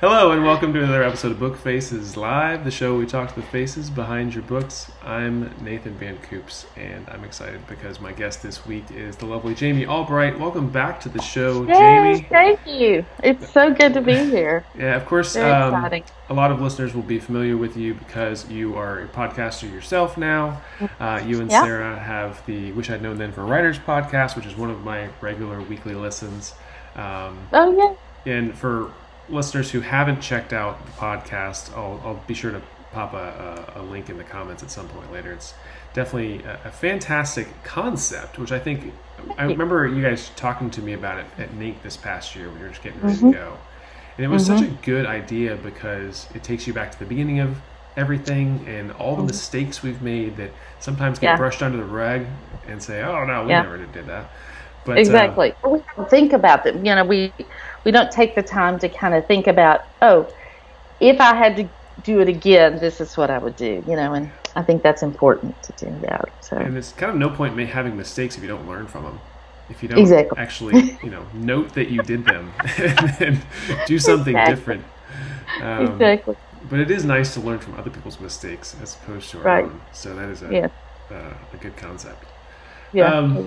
Hello and welcome to another episode of Book Faces Live, the show we talk to the faces behind your books. I'm Nathan Van Coops, and I'm excited because my guest this week is the lovely Jamie Albright. Welcome back to the show, Yes, Jamie. thank you. It's so good to be here. Yeah, of course. Very um, exciting. a lot of listeners will be familiar with you because you are a podcaster yourself now. Uh, you and Yeah. Sarah have the Wish I'd Known Then for Writers podcast, which is one of my regular weekly listens. Um, Oh yeah, and for listeners who haven't checked out the podcast, I'll, I'll be sure to pop a, a, a link in the comments at some point later. It's definitely a, a fantastic concept, which I think I remember you guys talking to me about it at NINC this past year when you were just getting ready Mm-hmm. to go. And it was such a good idea because it takes you back to the beginning of everything and all the mistakes we've made that sometimes get Mm-hmm. Yeah. brushed under the rug and say, oh, no, we Yeah. never did that. But, uh, exactly. we don't think about them. You know, we we don't take the time to kind of think about. Oh, if I had to do it again, this is what I would do. You know, and I think that's important to do that. So And there's kind of no point in having mistakes if you don't learn from them. If you don't Exactly. actually, you know, note that you did them and do something Exactly. different. Um, exactly. But it is nice to learn from other people's mistakes as opposed to our Right. own. So that is a, Yeah. uh, a good concept. Yeah. um.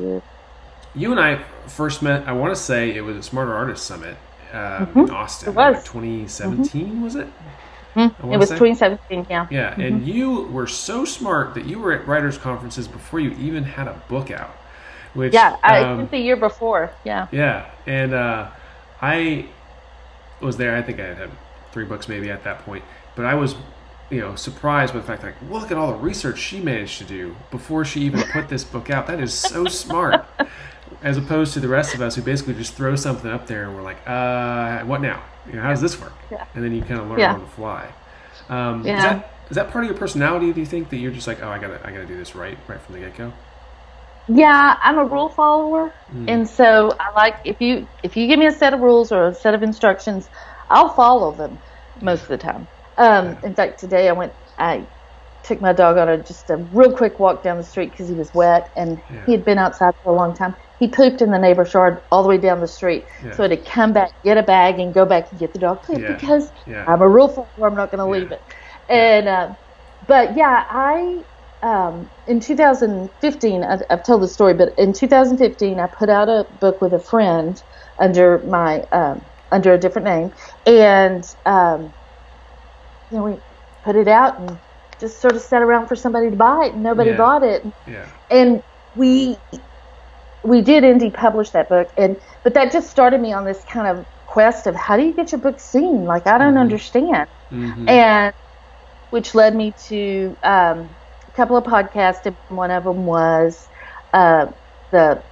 You and I first met, I want to say it was a Smarter Artist Summit uh, in Austin. Mm-hmm. It was. Like 2017, was it? Mhm. It was say- 2017. Yeah. Yeah, and you were so smart that you were at writers' conferences before you even had a book out. Which, Yeah. I um, think the year before. Yeah. Yeah, and uh, I was there. I think I had three books maybe at that point, but I was, you know, surprised by the fact like, look at all the research she managed to do before she even put this book out. That is so smart, as opposed to the rest of us who basically just throw something up there and we're like, uh, what now? You know, how does this work? Yeah. And then you kind of learn Yeah. on the fly. Um, Is that is that part of your personality? Do you think that you're just like, oh, I gotta I gotta do this right right from the get go? Yeah, I'm a rule follower, and so I like if you if you give me a set of rules or a set of instructions, I'll follow them most of the time. Um, in fact, today I went I took my dog on a just a real quick walk down the street because he was wet and Yeah. he had been outside for a long time. He pooped in the neighbor's yard all the way down the street, Yeah. so I had to come back, get a bag, and go back and get the dog poop Yeah. because. I'm a rule follower. I'm not going to leave it. And uh, but yeah, I um, in 2015, I, I've told the story, but in 2015, I put out a book with a friend under my um, under a different name, and um, you know we put it out and just sort of sat around for somebody to buy it, and nobody Yeah. bought it, Yeah. and we we did indie publish that book and but that just started me on this kind of quest of how do you get your book seen like i don't understand hmm and which led me to um, a couple of podcasts and one of them was uh, the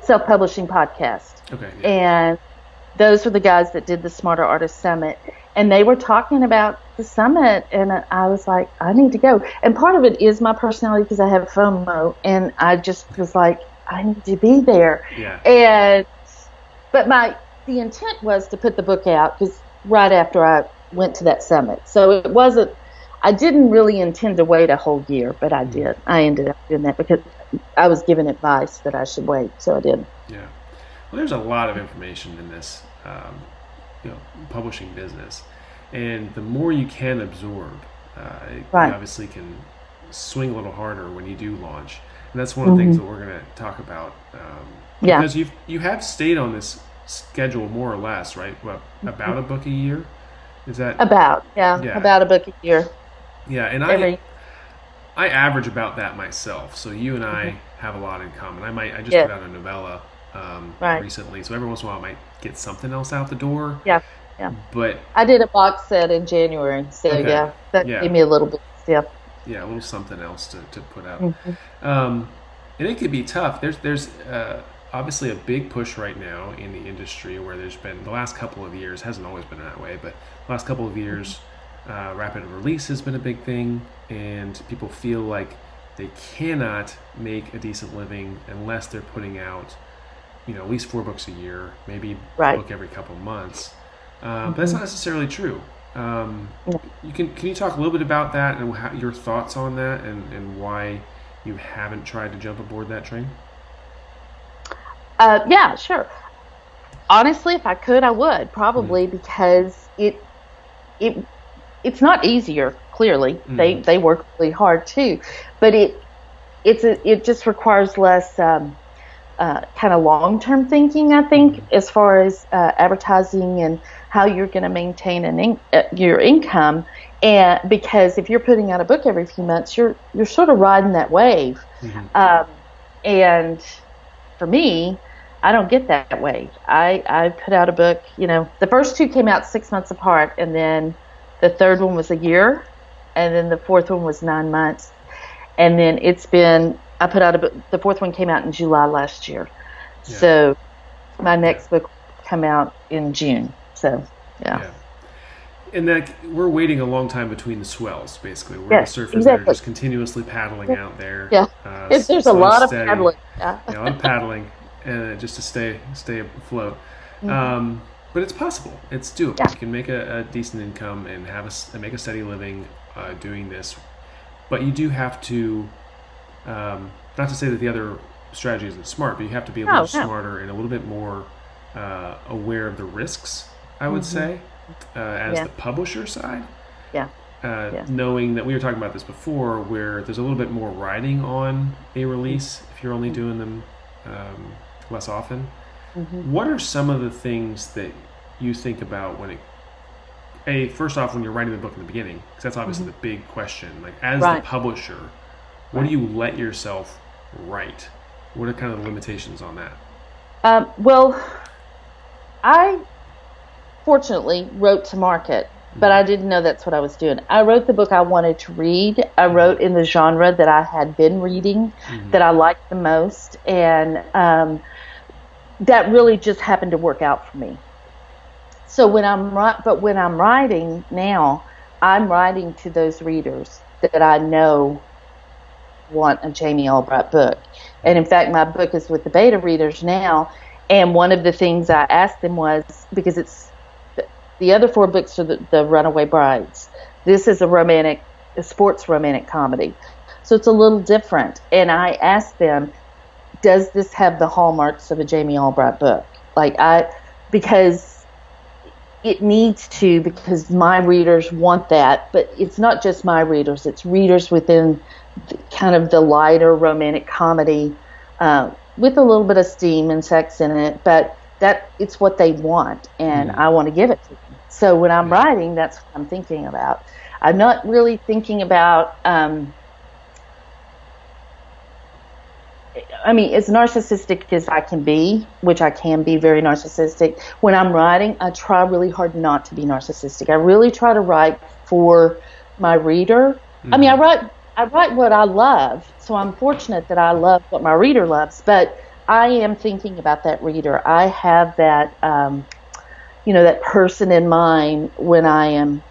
self-publishing podcast Okay. Yeah. and those were the guys that did the Smarter Artist Summit. And they were talking about the summit, and I was like, I need to go. And part of it is my personality because I have FOMO, and I just was like, I need to be there. yeah. And but my the intent was to put the book out because right after I went to that summit, so it wasn't. I didn't really intend to wait a whole year, but I did. I ended up doing that because I was given advice that I should wait, so I did. Yeah. Well, there's a lot of information in this, um, you know, publishing business, and the more you can absorb, uh, Right. you obviously can swing a little harder when you do launch, and that's one of the things that we're going to talk about. Um, Mm-hmm. Yeah. Because you've you have stayed on this schedule more or less, right? Well, about a book a year. Is that About yeah, Yeah. about a book a year. yeah? And I Every I average about that myself. So you and I have a lot in common. I might I just Mm-hmm. Yeah. put out a novella um, Right. recently, so every once in a while I might get something else out the door. yeah, yeah. But I did a box set in January, so Okay. yeah, that Yeah. gave me a little bit. Yeah, yeah, a little something else to, to put out. Mm-hmm. Um, and it could be tough. There's there's uh, obviously a big push right now in the industry where there's been the last couple of years hasn't always been that way, but the last couple of years, uh, rapid release has been a big thing, and people feel like they cannot make a decent living unless they're putting out, you know, at least four books a year, maybe Right. a book every couple of months. Um, But that's not necessarily true. Um, you can can you talk a little bit about that and how, your thoughts on that and, and why you haven't tried to jump aboard that train? uh, yeah, sure. honestly, if I could, I would probably mm-hmm. because it it it's not easier. Clearly, mm-hmm. they they work really hard too, but it it's a, it just requires less um, uh, kind of long term thinking. I think mm-hmm. as far as uh, advertising and how you're going to maintain an in, uh, your income, and because if you're putting out a book every few months, you're you're sort of riding that wave, mm-hmm. um, and for me, I don't get that wave. I I put out a book. You know, the first two came out six months apart, and then the third one was a year, and then the fourth one was nine months, and then it's been. I put out a book. The fourth one came out in July last year, yeah. so my next book come out in June. So yeah. yeah. And that we're waiting a long time between the swells, basically. We're yes, the surfers exactly. that are just continuously paddling yeah. out there. Yeah, uh, there's a lot of paddling. Yeah, yeah a lot of paddling, and just to stay stay afloat. Mm-hmm. Um, but it's possible. It's doable. Yeah. You can make a, a, decent income and have a make a steady living uh, doing this, but you do have to. Um, not to say that the other strategy isn't smart, but you have to be a little no. smarter and a little bit more uh, aware of the risks. I would mm-hmm. say, uh, as yeah. the publisher side. Yeah. Uh, yeah. Knowing that we were talking about this before, where there's a little bit more riding on a release if you're only mm-hmm. doing them um, less often. Mm-hmm. What are some of the things that you think about when it? A first off, when you're writing the book in the beginning, because that's obviously mm-hmm. the big question. Like as right. the publisher, what right. do you let yourself write? What are kind of the limitations on that? Um, well, I fortunately wrote to market, but I didn't know that's what I was doing. I wrote the book I wanted to read. I mm-hmm. wrote in the genre that I had been reading, mm-hmm. that I liked the most, and um, that really just happened to work out for me. So when I'm but when I'm writing now, I'm writing to those readers that I know want a Jamie Albright book. And in fact, my book is with the beta readers now. And one of the things I asked them was because it's the other four books are the, the Runaway Brides. This is a romantic, a sports romantic comedy. So it's a little different. And I asked them, does this have the hallmarks of a Jamie Albright book? Like I, because it needs to, because my readers want that, but it's not just my readers, it's readers within the, kind of the lighter romantic comedy uh, with a little bit of steam and sex in it, but that it's what they want, and mm. I want to give it to them. So when I'm writing, that's what I'm thinking about. I'm not really thinking about um, I mean, as narcissistic as I can be, which I can be very narcissistic, when I'm writing, I try really hard not to be narcissistic. I really try to write for my reader. Mm-hmm. I mean, I mm-hmm. write I write what I love, so I'm fortunate that I love what my reader loves. But I am thinking about that reader. I have that, um, you know, that person in mind when I am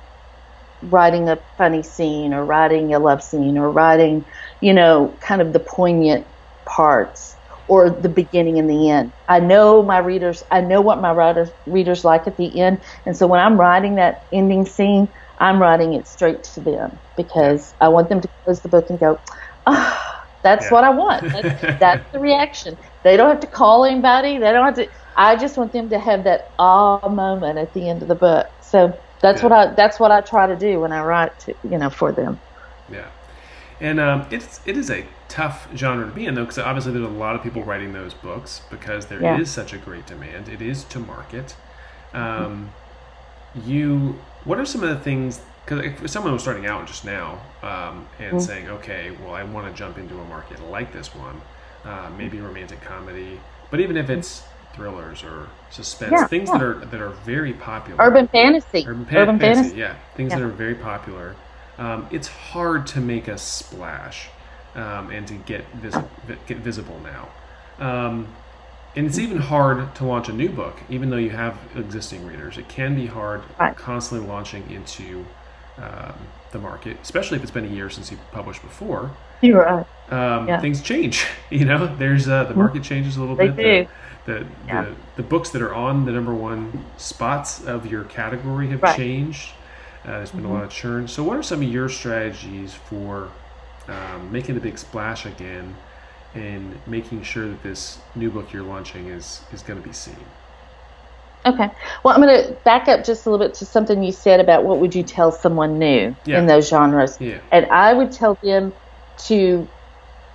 writing a funny scene or writing a love scene or writing, you know, kind of the poignant parts or the beginning and the end. I know my readers, I know what my writers, readers like at the end. And so when I'm writing that ending scene, I'm writing it straight to them because I want them to close the book and go, oh, that's yeah. what I want. That's, that's the reaction. They don't have to call anybody. They don't have to. I just want them to have that ah moment at the end of the book. So that's yeah. what I that's what I try to do when I write to you know for them. Yeah, and um, it's it is a tough genre to be in though because obviously there's a lot of people writing those books because there yeah. is such a great demand it is to market um, you what are some of the things because if someone was starting out just now um, and mm-hmm. saying okay well i want to jump into a market like this one uh, maybe romantic comedy but even if it's thrillers or suspense yeah, things yeah. that are that are very popular urban fantasy urban, urban fantasy, fantasy, yeah things that are very popular um, it's hard to make a splash um, and to get, vis- get visible now. Um, and it's even hard to launch a new book, even though you have existing readers. It can be hard right. constantly launching into um, the market, especially if it's been a year since you published before. You're right. Um, yeah. Things change. You know, there's uh, the mm-hmm. market changes a little they bit. Do. The, the, yeah. the, the, books that are on the number one spots of your category have right. changed. Uh, there's been mm-hmm. a lot of churn. So, what are some of your strategies for um, making a big splash again and making sure that this new book you're launching is is going to be seen? Okay. Well, I'm going to back up just a little bit to something you said about what would you tell someone new Yeah. in those genres. Yeah. And I would tell them to,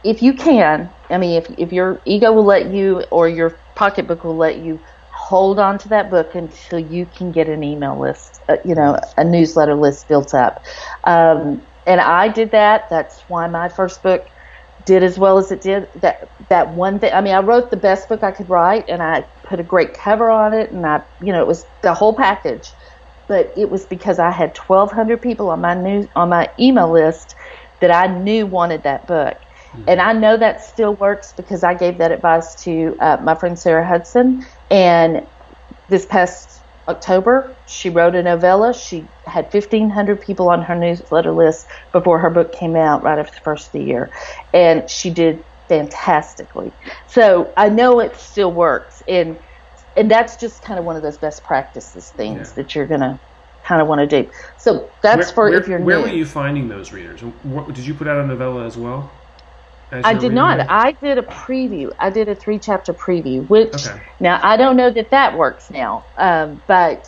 if you can, I mean, if, if your ego will let you or your pocketbook will let you, hold on to that book until you can get an email list, uh, you know, a newsletter list built up. Um, and I did that. That's why my first book did as well as it did. That that one thing. I mean, I wrote the best book I could write, and I put a great cover on it, and I, you know, it was the whole package. But it was because I had 1,200 people on my news on my email list that I knew wanted that book. And I know that still works because I gave that advice to uh, my friend Sarah Hudson. And this past October, she wrote a novella. She had 1,500 people on her newsletter list before her book came out right after the first of the year. And she did fantastically. So I know it still works. And and that's just kind of one of those best practices things Yeah. that you're going to kind of want to do. So that's where, for where, if you're where new. were you finding those readers? What, did you put out a novella as well? I did not. it? I did a preview. I did a three chapter preview, which Okay. now I don't know that that works now, um, but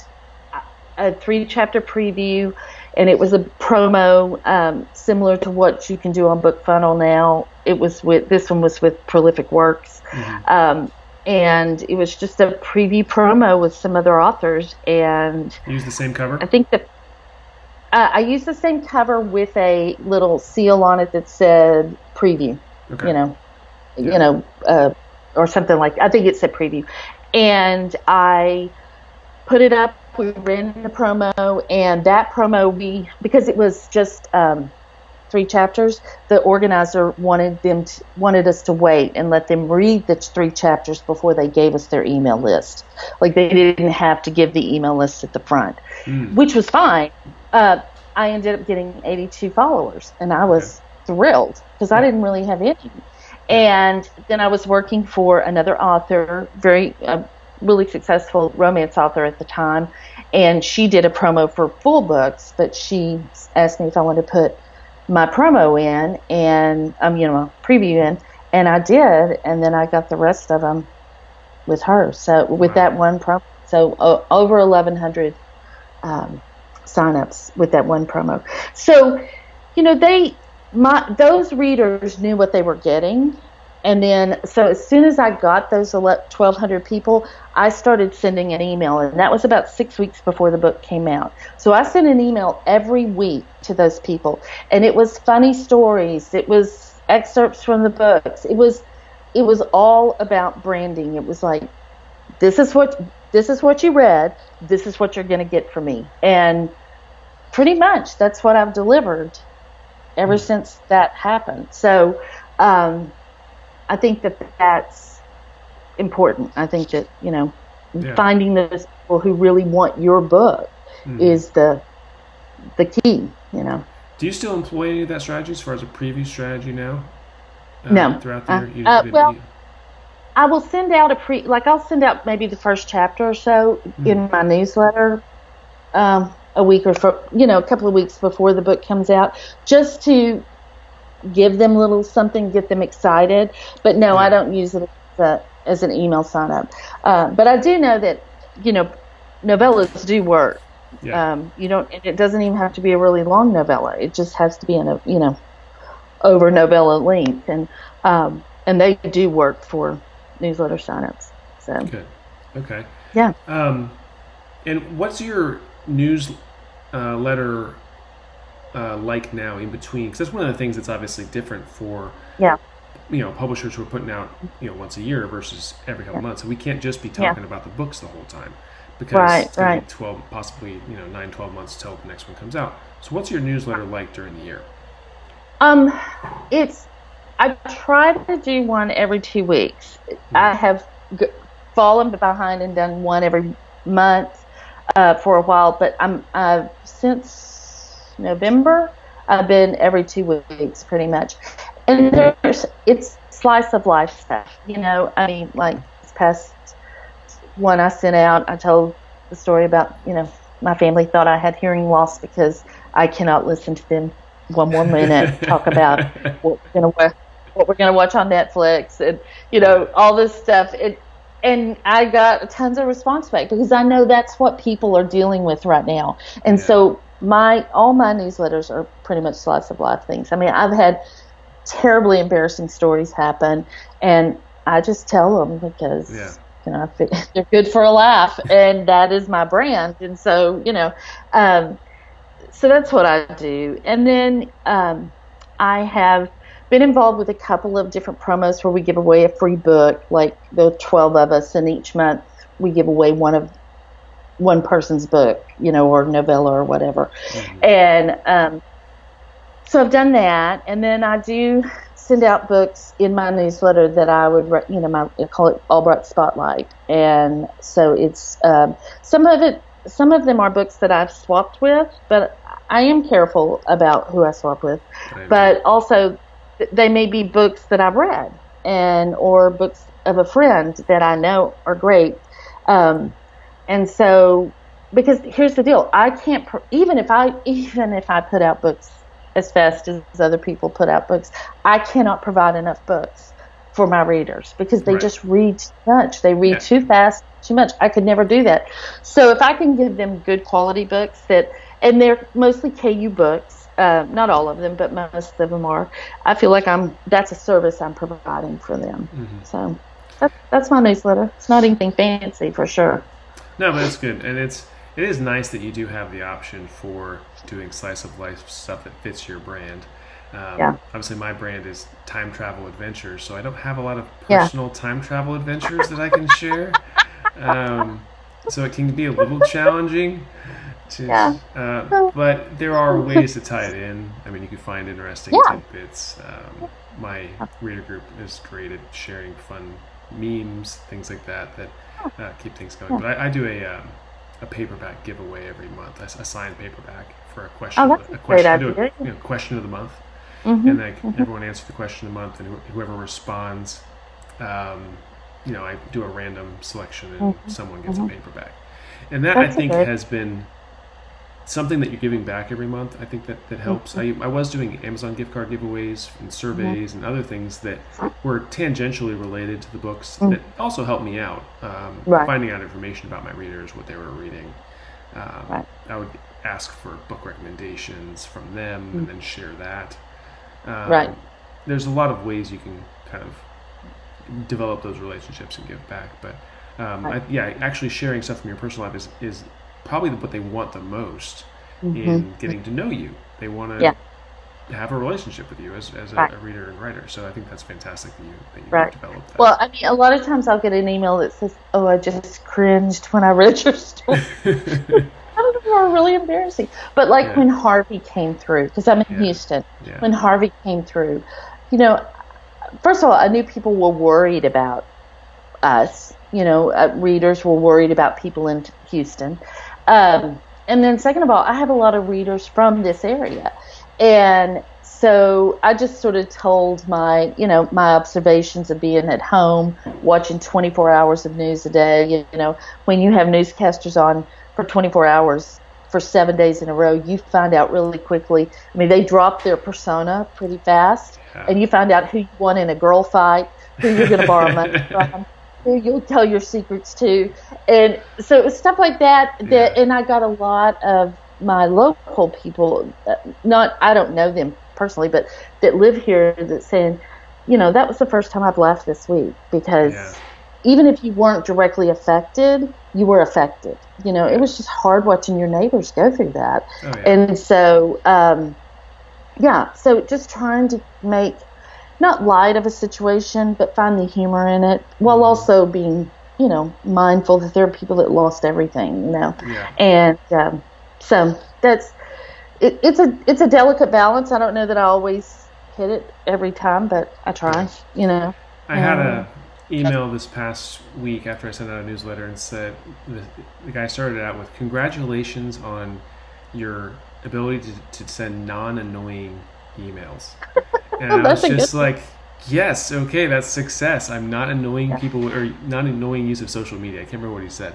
a three chapter preview, and it was a promo um, similar to what you can do on BookFunnel now. It was with this one was with Prolific Works, Mhm. um, and it was just a preview promo with some other authors, and Use the same cover. I think that uh, I used the same cover with a little seal on it that said preview Okay. you know, Yeah. you know, uh, or something like. I think it said preview, and I put it up. We ran the promo, and that promo we because it was just um, three chapters. The organizer wanted them to, wanted us to wait and let them read the three chapters before they gave us their email list. Like they didn't have to give the email list at the front, Mm. which was fine. Uh, I ended up getting 82 followers, and I was thrilled because I didn't really have any. And then I was working for another author, very uh, really successful romance author at the time, and she did a promo for full books, but she asked me if I wanted to put my promo in and um you know my preview in, and I did, and then I got the rest of them with her. So with Wow. that one promo, so uh, over 1,100 um, signups with that one promo. So you know they my those readers knew what they were getting. And then so as soon as i got those 1200 people i started sending an email. And that was about six weeks before the book came out. So i sent an email every week to those people. And it was funny stories. It was excerpts from the books. It was it was all about branding. It was like this is what this is what you read. This is what you're going to get from me. And pretty much that's what i've delivered ever since that happened. So um, I think that that's important. I think that you know Yeah. finding those people who really want your book Mhm. is the the key. You know. Do you still employ any of that strategy as far as a preview strategy now? Uh, No. Throughout the Uh, year, uh, well, you- I will send out a pre like I'll send out maybe the first chapter or so in my newsletter um, a week or for you know a couple of weeks before the book comes out just to give them a little something get them excited. But no I don't use it as, a, as an email sign up uh, but I do know that you know novellas do work. Yeah. um, you don't and it doesn't even have to be a really long novella. It just has to be in a you know over novella length. And um, and they do work for newsletter signups so. Good. Okay. yeah. Um, and what's your newsletter uh, letter, uh, like now in between? Because that's one of the things that's obviously different for yeah you know publishers who are putting out you know once a year versus every couple months. So we can't just be Yeah. talking about the books the whole time because Right, it's right. be 12, possibly you know nine, 12 months till the next one comes out. So what's your newsletter like during the year? Um, it's I try to do one every two weeks. I have g- fallen behind and done one every month uh, for a while, but I'm uh, since November I've been every two weeks pretty much, and there's it's slice of life stuff. You know, I mean, like this past one I sent out, I told the story about you know my family thought I had hearing loss because I cannot listen to them one more minute talk about what we're gonna what we're gonna watch on Netflix and you know all this stuff. It and I got tons of response back because I know that's what people are dealing with right now. And Yeah. so my all my newsletters are pretty much slice of life things. I mean, I've had terribly embarrassing stories happen, and I just tell them because Yeah. you know they're good for a laugh, and that is my brand. And so you know, um, so that's what I do. And then um, I have been involved with a couple of different promos where we give away a free book, like the 12 of us, and each month we give away one of one person's book, you know, or novella or whatever. And um, so I've done that, and then I do send out books in my newsletter that I would, you know, my I call it Albright Spotlight, and so it's um, some of it, some of them are books that I've swapped with, but I am careful about who I swap with, but also they may be books that I've read and or books of a friend that I know are great. Um, and so, because here's the deal, I can't pr- even if I even if I put out books as fast as other people put out books, I cannot provide enough books for my readers because they Right. just read too much. They read Yeah. too fast, too much. I could never do that. So if I can give them good quality books that, and they're mostly KU books, uh, not all of them, but most of them are. I feel like I'm that's a service I'm providing for them. Mhm. So that's that's my newsletter. It's not anything fancy for sure. No, but it's good, and it's it is nice that you do have the option for doing slice of life stuff that fits your brand. Um, Yeah. Obviously, my brand is time travel adventures, so I don't have a lot of Yeah. personal time travel adventures that I can share. Um, so it can be a little challenging. To, Yeah. uh, but there are ways to tie it in. I mean, you can find interesting Yeah. tidbits. Um, my reader group is great at sharing fun memes, things like that, that uh, keep things going. But I, I do a um, a paperback giveaway every month. I, s- a signed paperback for a question. Oh, of that's the- a a question. I do a, you know, question of the month, hmm and like everyone answers the question of the month, and who- whoever responds, um, you know, I do a random selection, and someone gets a paperback. And that I Mm-hmm. Think good. has been something that you're giving back every month. I think that that helps. Mm-hmm. I, I was doing Amazon gift card giveaways and surveys and other things that were tangentially related to the books that also helped me out, um, Mm. Right. finding out information about my readers, what they were reading. Um, Right. I would ask for book recommendations from them and then share that. Um, Mm. Right. There's a lot of ways you can kind of develop those relationships and give back, but um. I, yeah, actually sharing stuff from your personal life is, is probably what they want the most Mm-hmm. in getting to know you. They want to Yeah. have a relationship with you as, as a, Right. a reader and writer. So I think that's fantastic that you that you Right. developed that. Well, I mean, a lot of times I'll get an email that says, "Oh, I just cringed when I read your story." I don't know, really embarrassing. But like Yeah. when Harvey came through, because I'm in Yeah. Houston, when Harvey came through, you know, first of all, I knew people were worried about us. You know, uh, readers were worried about people in Houston. Um, and then, second of all, I have a lot of readers from this area. And so I just sort of told my, you know, my observations of being at home, watching 24 hours of news a day. You, you know, when you have newscasters on for 24 hours for seven days in a row, you find out really quickly. I mean, they drop their persona pretty fast, Yeah. and you find out who you won in a girl fight, who you're going to borrow money from, who you'll tell your secrets to, and so it was stuff like that. That, Yeah. and I got a lot of my local people, uh, not I don't know them personally, but that live here, that saying, you know, that was the first time I've left this week because Yeah. even if you weren't directly affected, you were affected. You know, it was just hard watching your neighbors go through that. Oh, yeah. And so, um, yeah, so just trying to make not light of a situation, but find the humor in it while Mhm. also being, you know, mindful that there are people that lost everything, you know. yeah. And um, so that's it, it's a it's a delicate balance. I don't know that I always hit it every time, but I try, you know. I had a Um, email this past week after I sent out a newsletter and said the, the guy started out with congratulations on your ability to, to send non-annoying emails, and I was That's a good just like, yes, okay, that's success. I'm not annoying people or not annoying use of social media. I can't remember what he said,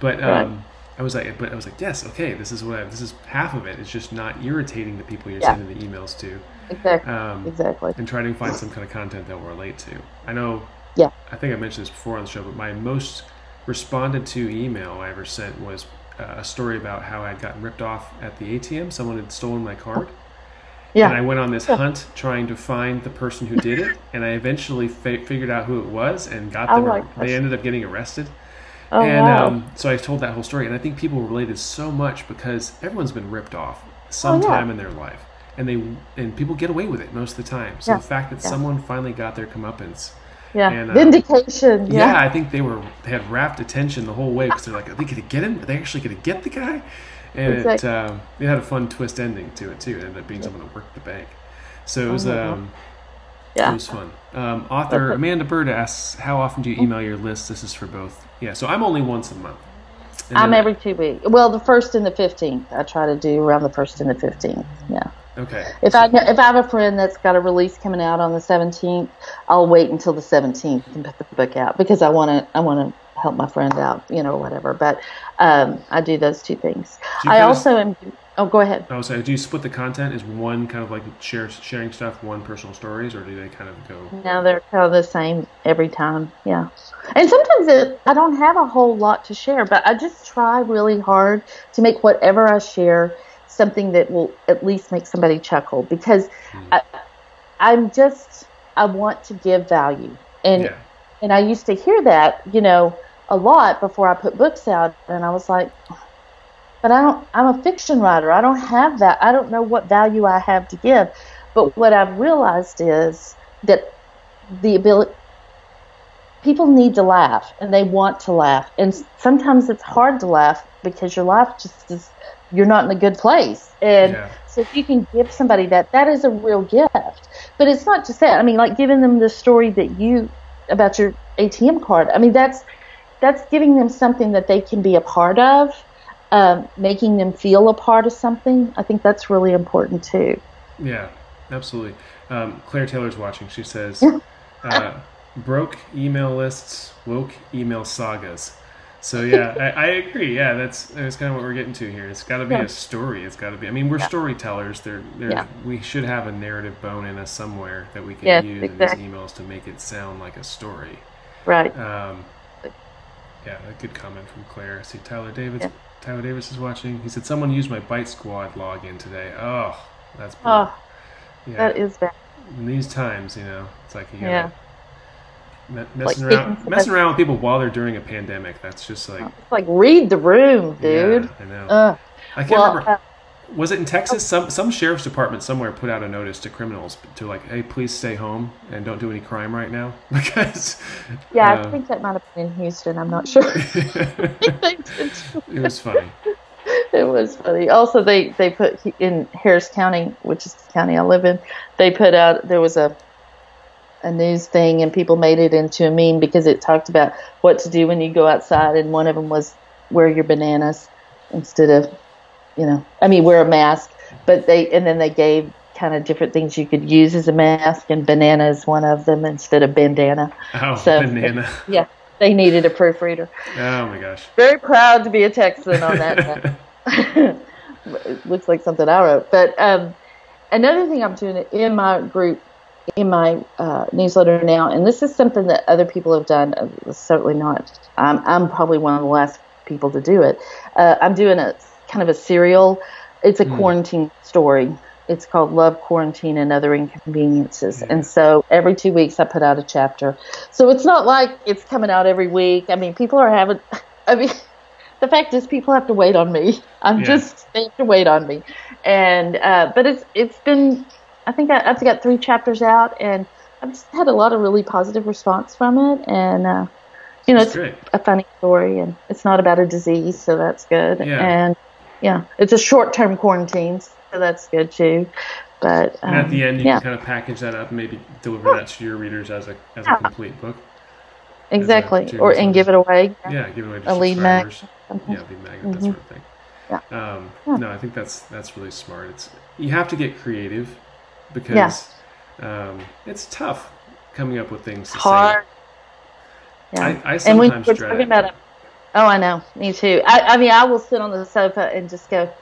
but Right. um, I was like, but I was like, yes, okay, this is what I, this is half of it. It's just not irritating the people you're Yeah. sending the emails to Exactly. um, exactly. and try to find some kind of content that we'll relate to. I know Yeah. I think I mentioned this before on the show, but my most responded to email I ever sent was uh, a story about how I'd gotten ripped off at the ATM. Someone had stolen my card. Yeah. And I went on this hunt trying to find the person who did it, and I eventually fi- figured out who it was and got Oh them. my they ended up getting arrested. Oh, and wow. um, so I told that whole story, and I think people related so much because everyone's been ripped off sometime Oh, yeah. in their life, and they and people get away with it most of the time. So Yeah, the fact that yeah. someone finally got their comeuppance, yeah. and, uh, Vindication. yeah. Yeah. I think they were they had rapt attention the whole way because they're like, are they going to get him? Are they actually going to get the guy? And it Exactly. um, it had a fun twist ending to it too. It ended up being someone that worked the bank. So it was Oh, um, Yeah. it was fun. Um, author Amanda Bird asks, "How often do you email your list?" This is for both. Yeah, so I'm only once a month. I'm every two weeks. Well, the first and the fifteenth. I try to do around the first and the fifteenth. Yeah. okay. If I if I have a friend that's got a release coming out on the seventeenth, I'll wait until the seventeenth and put the book out because I want to I want to help my friend out, you know, whatever. But um, I do those two things. I also am. Oh, go ahead. Oh, so do you split the content? Is one kind of like share, sharing stuff, one personal stories, or do they kind of go? No, they're kind of the same every time. Yeah. And sometimes it, I don't have a whole lot to share, but I just try really hard to make whatever I share something that will at least make somebody chuckle because I, I'm just, I want to give value. And, Yeah. And I used to hear that, you know, a lot before I put books out. And I was like, but I don't, I'm a fiction writer. I don't have that. I don't know what value I have to give. But what I've realized is that the ability, people need to laugh and they want to laugh. And sometimes it's hard to laugh because your life just is, you're not in a good place. And Yeah. so if you can give somebody that, that is a real gift. But it's not just that. I mean, like giving them the story that you, about your ATM card. I mean, that's, that's giving them something that they can be a part of, um, making them feel a part of something. I think that's really important too. Yeah, absolutely. Um, Claire Taylor's watching. She says, uh, "Broke email lists, woke email sagas." So yeah, I, I agree. Yeah, that's that's kind of what we're getting to here. It's got to be Yeah. a story. It's got to be. I mean, we're storytellers. There, there. Yeah. We should have a narrative bone in us somewhere that we can Yes, use exactly. in these emails to make it sound like a story. Right. Um, yeah, a good comment from Claire. I see Tyler Davis. Yeah. Tyler Davis is watching. He said someone used my Bite Squad login today. Oh, that's brutal. Oh, yeah. that is bad. in these times, you know, it's like you Yeah. gotta me- messing taking around, messing around with people while they're during a pandemic. That's just like, It's like read the room, dude. Yeah, I know. Ugh. I can't well, remember. uh, was it in Texas? Some some sheriff's department somewhere put out a notice to criminals to like, hey, please stay home and don't do any crime right now because yeah, uh, I think that might have been in Houston. I'm not sure. It was funny. it was funny. Also, they they put in Harris County, which is the county I live in. They put out there was a a news thing, and people made it into a meme because it talked about what to do when you go outside, and one of them was wear your bananas instead of, you know, I mean wear a mask. But they and then they gave kind of different things you could use as a mask, and banana is one of them instead of bandana. Oh, So- banana! Yeah, they needed a proofreader. Oh my gosh. Very proud to be a Texan on that. it looks like something I wrote. But um, another thing I'm doing in my group, in my uh, newsletter now, and this is something that other people have done. Uh, certainly not. I'm, I'm probably one of the last people to do it. Uh, I'm doing a kind of a serial. It's a quarantine story. It's called Love, Quarantine, and Other Inconveniences. And so every two weeks I put out a chapter. So it's not like it's coming out every week. I mean, people are having, I mean, the fact is people have to wait on me. I'm Yeah. just, they have to wait on me. And, uh, but it's, it's been, I think I, I've got three chapters out and I've just had a lot of really positive response from it. And, uh, you know, That's it's great. a funny story and it's not about a disease, so that's good. Yeah. And yeah, it's a short term quarantine, so that's good too. But um, at the end, you yeah, can kind of package that up and maybe deliver that to your readers as a as a complete book. exactly, to or and give it away. Yeah, give it away to A lead mag. Yeah, lead magnet, that sort of thing. Yeah. Um, Yeah. No, I think that's that's really smart. It's you have to get creative because um, it's tough coming up with things to Hard. say. Yeah. I, I and when we're talking about it, oh, I know, me too. I, I mean, I will sit on the sofa and just go,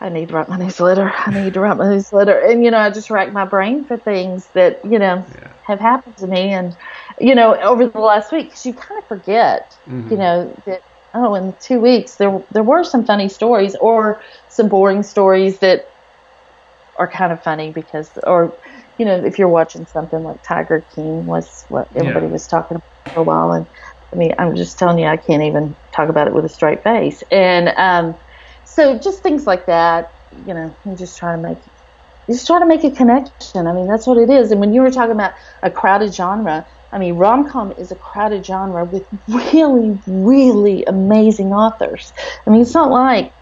I need to write my newsletter. I need to write my newsletter. And, you know, I just rack my brain for things that, you know, yeah. have happened to me. And, you know, over the last week, because you kind of forget, mm-hmm. you know, that, oh, in two weeks, there, there were some funny stories or some boring stories that are kind of funny because, or, you know, if you're watching something like Tiger King was what everybody yeah. was talking about for a while. And, I mean, I'm just telling you, I can't even talk about it with a straight face. And, um, so just things like that, you know, you just try to make just try to make a connection. I mean, that's what it is. And when you were talking about a crowded genre, I mean, rom com is a crowded genre with really, really amazing authors. I mean, it's not like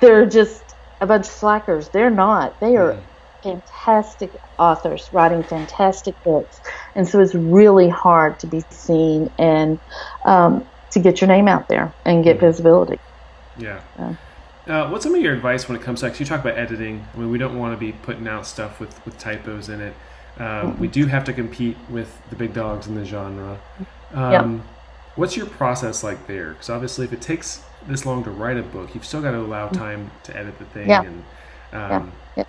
they're just a bunch of slackers. They're not. They are fantastic authors writing fantastic books. And so it's really hard to be seen and um, to get your name out there and get visibility. Yeah. Uh, uh, what's some of your advice when it comes to, Cause you talk about editing. I mean, we don't want to be putting out stuff with, with typos in it. Um, we do have to compete with the big dogs in the genre. Um, yep. What's your process like there? Because obviously, if it takes this long to write a book, you've still got to allow mm. time to edit the thing yeah. and um, yeah.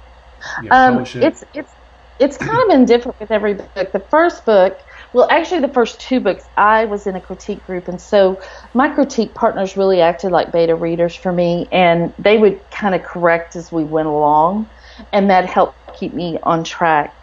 Yeah. um, it. It's it's it's kind of been different with every book. The first book, well, actually, the first two books, I was in a critique group, and so my critique partners really acted like beta readers for me, and they would kind of correct as we went along, and that helped keep me on track.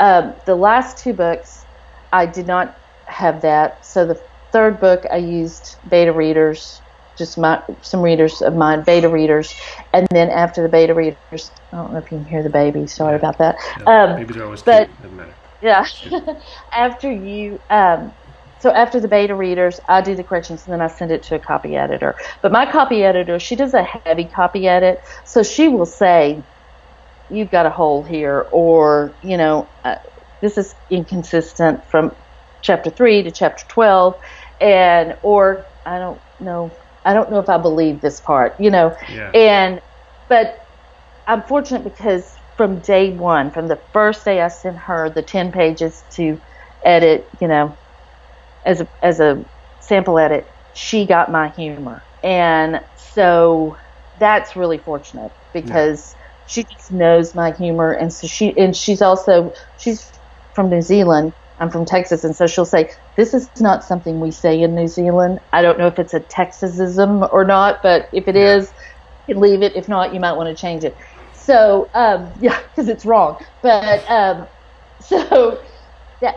Um, the last two books, I did not have that. So the third book, I used beta readers just my some readers of mine, beta readers, and then after the beta readers, I don't know if you can hear the baby. Sorry about that. No, um, babies are always but, cute. Yeah. after you, um, so after the beta readers, I do the corrections and then I send it to a copy editor. But my copy editor, she does a heavy copy edit, so she will say, "You've got a hole here," or you know, uh, this is inconsistent from chapter three to chapter twelve, and or I don't know I don't know if I believe this part, you know. Yeah. And but I'm fortunate because from day one, from the first day I sent her the ten pages to edit, you know, as a as a sample edit, she got my humor. And so that's really fortunate because yeah. she just knows my humor and so she and she's also she's from New Zealand I'm from Texas, and so she'll say, "This is not something we say in New Zealand." I don't know if it's a Texasism or not, but if it yeah. is, leave it. If not, you might want to change it. So, um, yeah, because it's wrong. But um, so that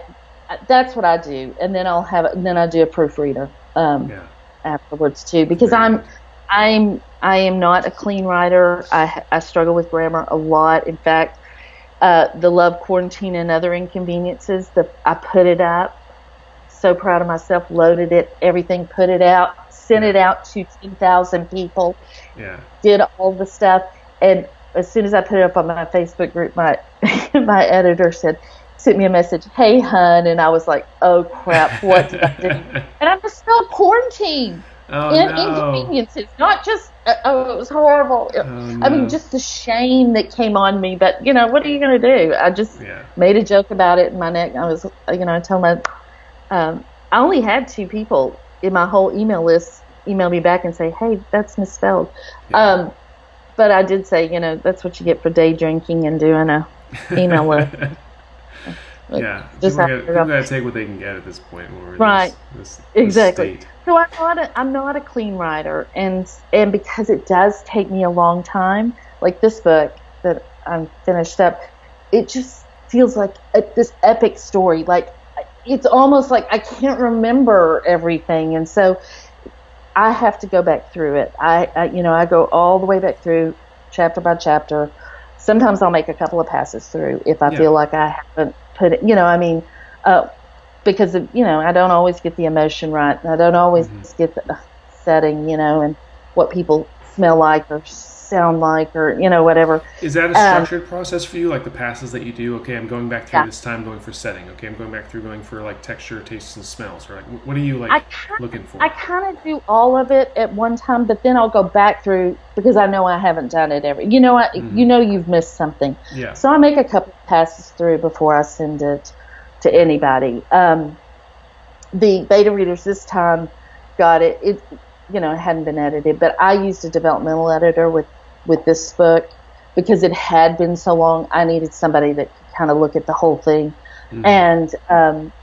that's what I do, and then I'll have and then I do a proofreader um, yeah. afterwards too, because I'm I'm I am not a clean writer. I I struggle with grammar a lot. In fact uh, the love quarantine and other inconveniences. The I put it up. So proud of myself. Loaded it, everything, put it out, sent it out to ten thousand people. Yeah. Did all the stuff, and as soon as I put it up on my Facebook group, my my editor said, sent me a message, "Hey, hun," and I was like, "Oh crap, what did I do?" and I'm still quarantined. Oh, in, no. inconveniences, not just uh, oh, it was horrible. Oh, no. I mean, just the shame that came on me. But you know, what are you going to do? I just yeah. made a joke about it in my neck. I was, you know, I told my, um, I only had two people in my whole email list email me back and say, "Hey, that's misspelled." Yeah. Um, but I did say, you know, that's what you get for day drinking and doing a email list. yeah, just people got to take what they can get at this point. right. This, this, exactly. So I'm not a, I'm not a clean writer, and and because it does take me a long time, like this book that I'm finished up, it just feels like a, this epic story. Like it's almost like I can't remember everything, and so I have to go back through it. I, I you know I go all the way back through chapter by chapter. Sometimes I'll make a couple of passes through if I yeah. feel like I haven't put it. You know, I mean. Uh, because of, you know I don't always get the emotion right. I don't always mm-hmm. get the setting, you know, and what people smell like or sound like or you know whatever. Is that a um, structured um, process for you? Like the passes that you do? Okay, I'm going back through yeah. this time, going for setting. Okay, I'm going back through going for like texture, tastes, and smells. Or like what are you like kinda, looking for? I kind of do all of it at one time, but then I'll go back through because I know I haven't done it every. You know, I, mm-hmm. you know you've missed something. Yeah. So I make a couple passes through before I send it to anybody. Um, the beta readers this time got it. It you know it hadn't been edited, but I used a developmental editor with with this book because it had been so long. I needed somebody that could kind of look at the whole thing, mm-hmm. and um,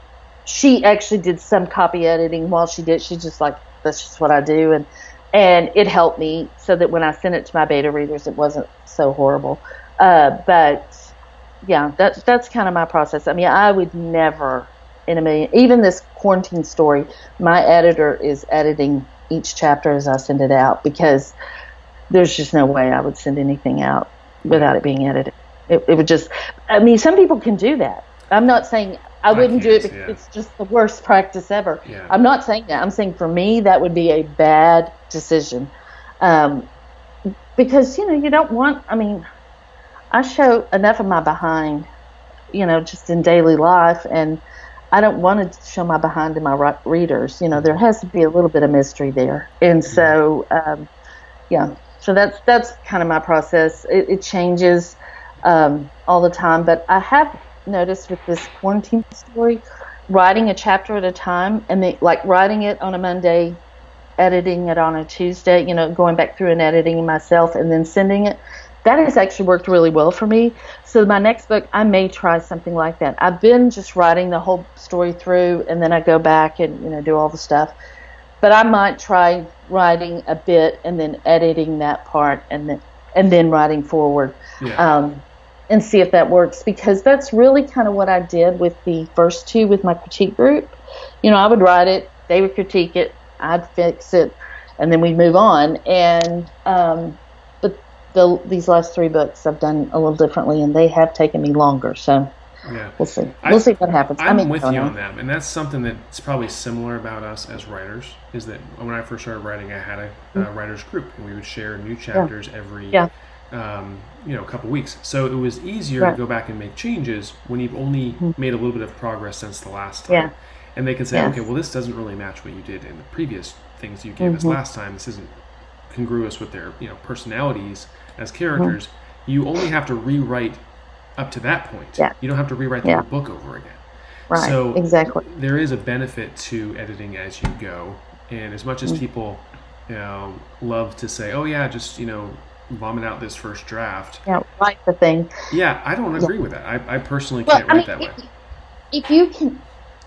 she actually did some copy editing while she did. She's just like, that's just what I do, and and it helped me so that when I sent it to my beta readers, it wasn't so horrible. Uh, but yeah, that's that's kind of my process. I mean, I would never in a million, even this quarantine story, my editor is editing each chapter as I send it out because there's just no way I would send anything out without it being edited. It, it would just, I mean, some people can do that. I'm not saying I wouldn't do it because yeah. it's just the worst practice ever. Yeah. I'm not saying that. I'm saying for me, that would be a bad decision. Um, because, you know, you don't want, I mean, I show enough of my behind, you know, just in daily life. And I don't want to show my behind to my readers. You know, there has to be a little bit of mystery there. And so, um, yeah, so that's that's kind of my process. It, it changes um, all the time, but I have noticed with this quarantine story, writing a chapter at a time, and they, like writing it on a Monday, editing it on a Tuesday. You know, going back through and editing myself, and then sending it. That has actually worked really well for me. So my next book, I may try something like that. I've been just writing the whole story through, and then I go back and you know do all the stuff but I might try writing a bit and then editing that part and then and then writing forward yeah. um, and see if that works because that's really kind of what I did with the first two with my critique group. You know, I would write it, they would critique it, I'd fix it, and then we'd move on. And um, but the, these last three books I've done a little differently, and they have taken me longer. So yeah. We'll see. We'll I, see what happens. I'm I mean, with you on that, and that's something that's probably similar about us as writers. Is that when I first started writing, I had a, mm-hmm. writers group, and we would share new chapters yeah. every, yeah. Um, you know, a couple weeks. So it was easier right. to go back and make changes when you've only mm-hmm. made a little bit of progress since the last time. Yeah. And they can say, yes. okay, well, this doesn't really match what you did in the previous things you gave mm-hmm. us last time. This isn't congruous with their, you know, personalities as characters. Mm-hmm. You only have to rewrite up to that point. Yeah. You don't have to rewrite the yeah. whole book over again. Right. So exactly. There is a benefit to editing as you go, and as much as mm-hmm. people, you know, love to say, "Oh yeah, just you know, vomit out this first draft." Yeah, write the thing. Yeah, I don't agree yeah. with that. I, I personally well, can't I write mean, that way. If you can,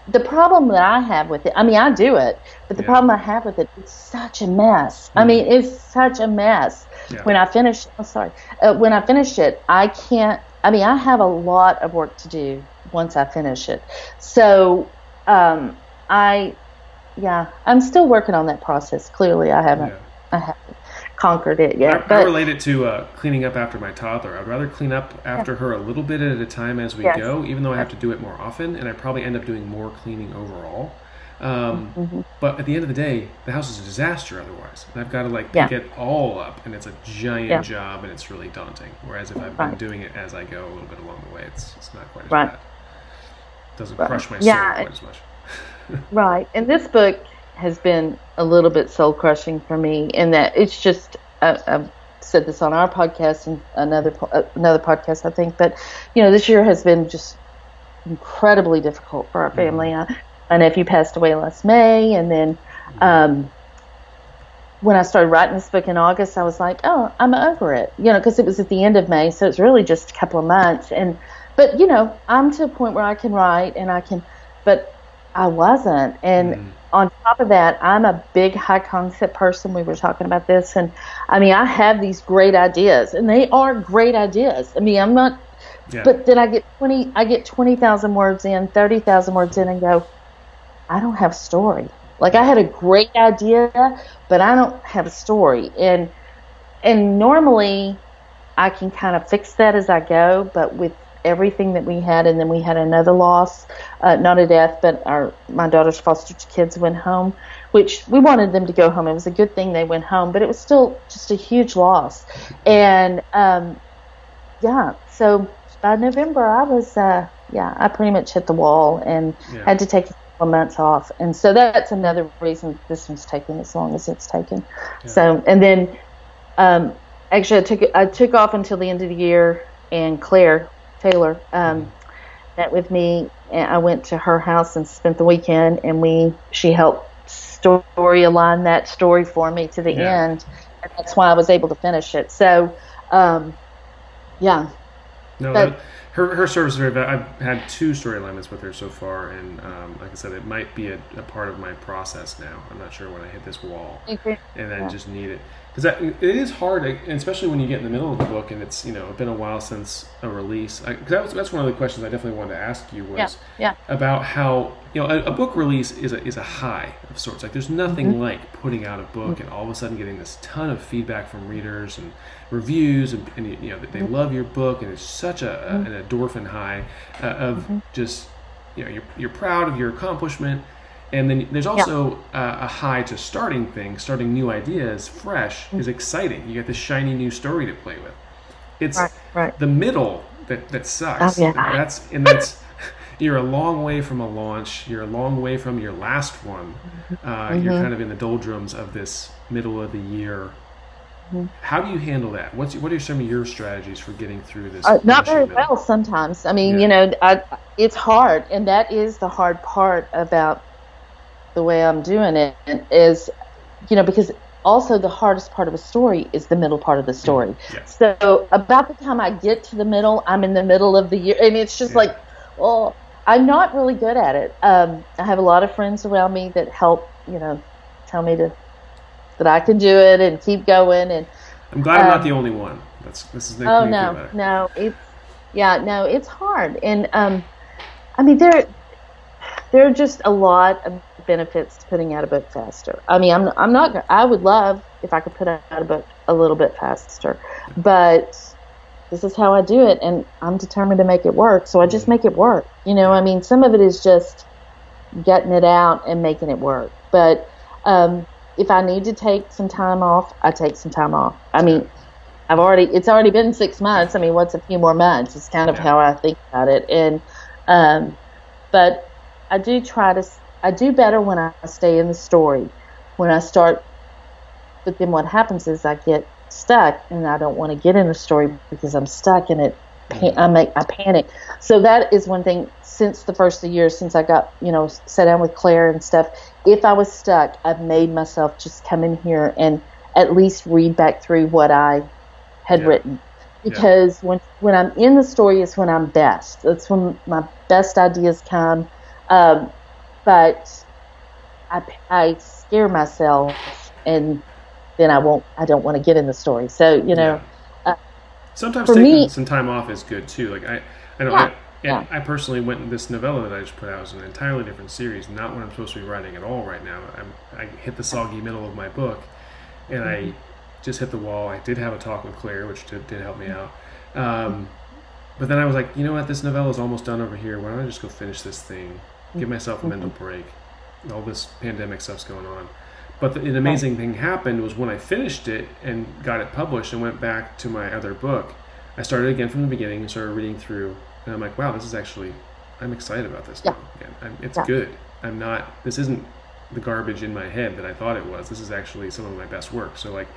the problem that I have with it, I mean, I do it, but the yeah. problem I have with it, it's such a mess. Mm. I mean, it's such a mess. Yeah. When I finish, oh, sorry, uh, when I finish it, I can't I mean, I have a lot of work to do once I finish it. So, um, I, yeah, I'm still working on that process. Clearly, I haven't, yeah. I haven't conquered it yet. I, but, I relate it to uh, cleaning up after my toddler. I'd rather clean up after yeah. her a little bit at a time as we yes. go, even though I have to do it more often, and I probably end up doing more cleaning overall. Um, mm-hmm. But at the end of the day, the house is a disaster otherwise. And I've got to like pick yeah. it all up, and it's a giant yeah. job, and it's really daunting. Whereas if I've right. been doing it as I go a little bit along the way, it's it's not quite as right. bad. It doesn't right. crush my soul yeah, quite as much. right, and this book has been a little bit soul crushing for me in that it's just. Uh, I've said this on our podcast and another uh, another podcast, I think, but you know, this year has been just incredibly difficult for our mm-hmm. family. Mm-hmm. I, my nephew passed away last May, and then um, when I started writing this book in August, I was like, oh, I'm over it, you know, because it was at the end of May, so it's really just a couple of months. And but you know, I'm to a point where I can write and I can, but I wasn't. And mm. on top of that, I'm a big high concept person. We were talking about this, and I mean, I have these great ideas, and they are great ideas. I mean, I'm not. Yeah. But then I get twenty, I get twenty thousand words in, thirty thousand words in, and go, I don't have a story. Like I had a great idea, but I don't have a story. And and normally I can kind of fix that as I go, but with everything that we had, and then we had another loss, uh, not a death, but our my daughter's foster kids went home, which we wanted them to go home. It was a good thing they went home, but it was still just a huge loss. And um, yeah, so by November I was uh, yeah I pretty much hit the wall and yeah. had to take couple months off, and so that's another reason this one's taking as long as it's taken. Yeah. So, and then um, actually, I took I took off until the end of the year, and Claire Taylor um, mm-hmm. met with me, and I went to her house and spent the weekend, and we she helped story align that story for me to the yeah. end. And that's why I was able to finish it. So, um, yeah. No, but, her, her service is very. Bad. I've had two story alignments with her so far, and um, like I said, it might be a, a, part of my process now. I'm not sure when I hit this wall, and I yeah. just need it because it is hard, especially when you get in the middle of the book and it's you know been a while since a release. I, that was, that's one of the questions I definitely wanted to ask you was yeah, yeah. about how you know a, a, book release is a is a high of sorts. Like there's nothing mm-hmm. like putting out a book mm-hmm. and all of a sudden getting this ton of feedback from readers and reviews and, and you know that they love your book and it's such a, mm-hmm. an endorphin high uh, of mm-hmm. just you know you're you're proud of your accomplishment and then there's also yeah. uh, a high to starting things, starting new ideas, fresh mm-hmm. is exciting. You get this shiny new story to play with. It's right, right. the middle that that sucks. Oh, yeah. That's and that's you're a long way from a launch. You're a long way from your last one. Mm-hmm. Uh, mm-hmm. You're kind of in the doldrums of this middle of the year. Mm-hmm. How do you handle that? What's what are some of your strategies for getting through this? Uh, not very middle? well sometimes. I mean, yeah. you know, I, it's hard, and that is the hard part about the way I'm doing it is, you know, because also the hardest part of a story is the middle part of the story. Yeah. So about the time I get to the middle, I'm in the middle of the year, and it's just yeah. like, well, I'm not really good at it. Um, I have a lot of friends around me that help, you know, tell me to that I can do it and keep going. And I'm glad um, I'm not the um, only one. That's this is oh no, no, it's yeah, no, it's hard, and um, I mean there there are just a lot of benefits to putting out a book faster. I mean, I'm I'm not. I would love if I could put out a book a little bit faster, but this is how I do it, and I'm determined to make it work. So I just make it work. You know, I mean, some of it is just getting it out and making it work. But um, if I need to take some time off, I take some time off. I mean, I've already it's already been six months. I mean, what's a few more months? It's kind of how I think about it, and um, but I do try to I do better when I stay in the story. When I start, but then what happens is I get stuck and I don't want to get in the story because I'm stuck and it. I make I panic. So that is one thing. Since the first of the year, since I got you know sat down with Claire and stuff, if I was stuck, I've made myself just come in here and at least read back through what I had yeah. written because yeah. when when I'm in the story is when I'm best. That's when my best ideas come. Um, but I, I scare myself and then I won't, I don't want to get in the story. So, you know, yeah. uh, sometimes taking me, some time off is good too. Like I, I know, I, yeah. I personally went in this novella that I just put out was an entirely different series, not what I'm supposed to be writing at all right now. I'm, I hit the soggy middle of my book and mm-hmm. I just hit the wall. I did have a talk with Claire, which did, did help me out. Um, but then I was like, you know what, this novella is almost done over here. Why don't I just go finish this thing? give myself a mental break. All this pandemic stuff's going on. But the, an amazing thing happened was when I finished it and got it published and went back to my other book, I started again from the beginning and started reading through. And I'm like, wow, this is actually, I'm excited about this yeah. now again. I'm, it's yeah. good. I'm not, this isn't the garbage in my head that I thought it was. This is actually some of my best work. So, like,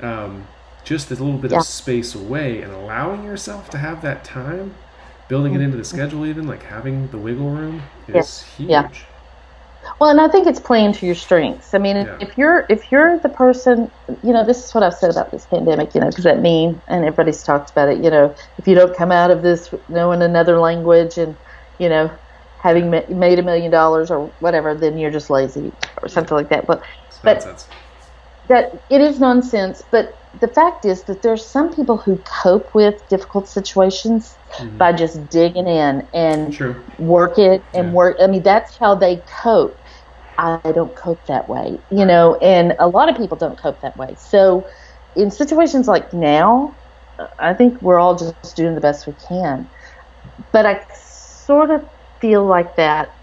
um, just a little bit yeah. of space away and allowing yourself to have that time building it into the mm-hmm. schedule even like having the wiggle room is huge. Well and i think it's playing to your strengths i mean yeah. if you're if you're the person you know this is what i've said about this pandemic you know does that mean and everybody's talked about it you know if you don't come out of this knowing another language and you know having made a million dollars or whatever then you're just lazy or something like that but but that it is nonsense but the fact is that there's some people who cope with difficult situations mm-hmm. by just digging in and True. work it and yeah. work. I mean, that's how they cope. I don't cope that way, you know, and a lot of people don't cope that way. So, in situations like now, I think we're all just doing the best we can. But I sort of feel like that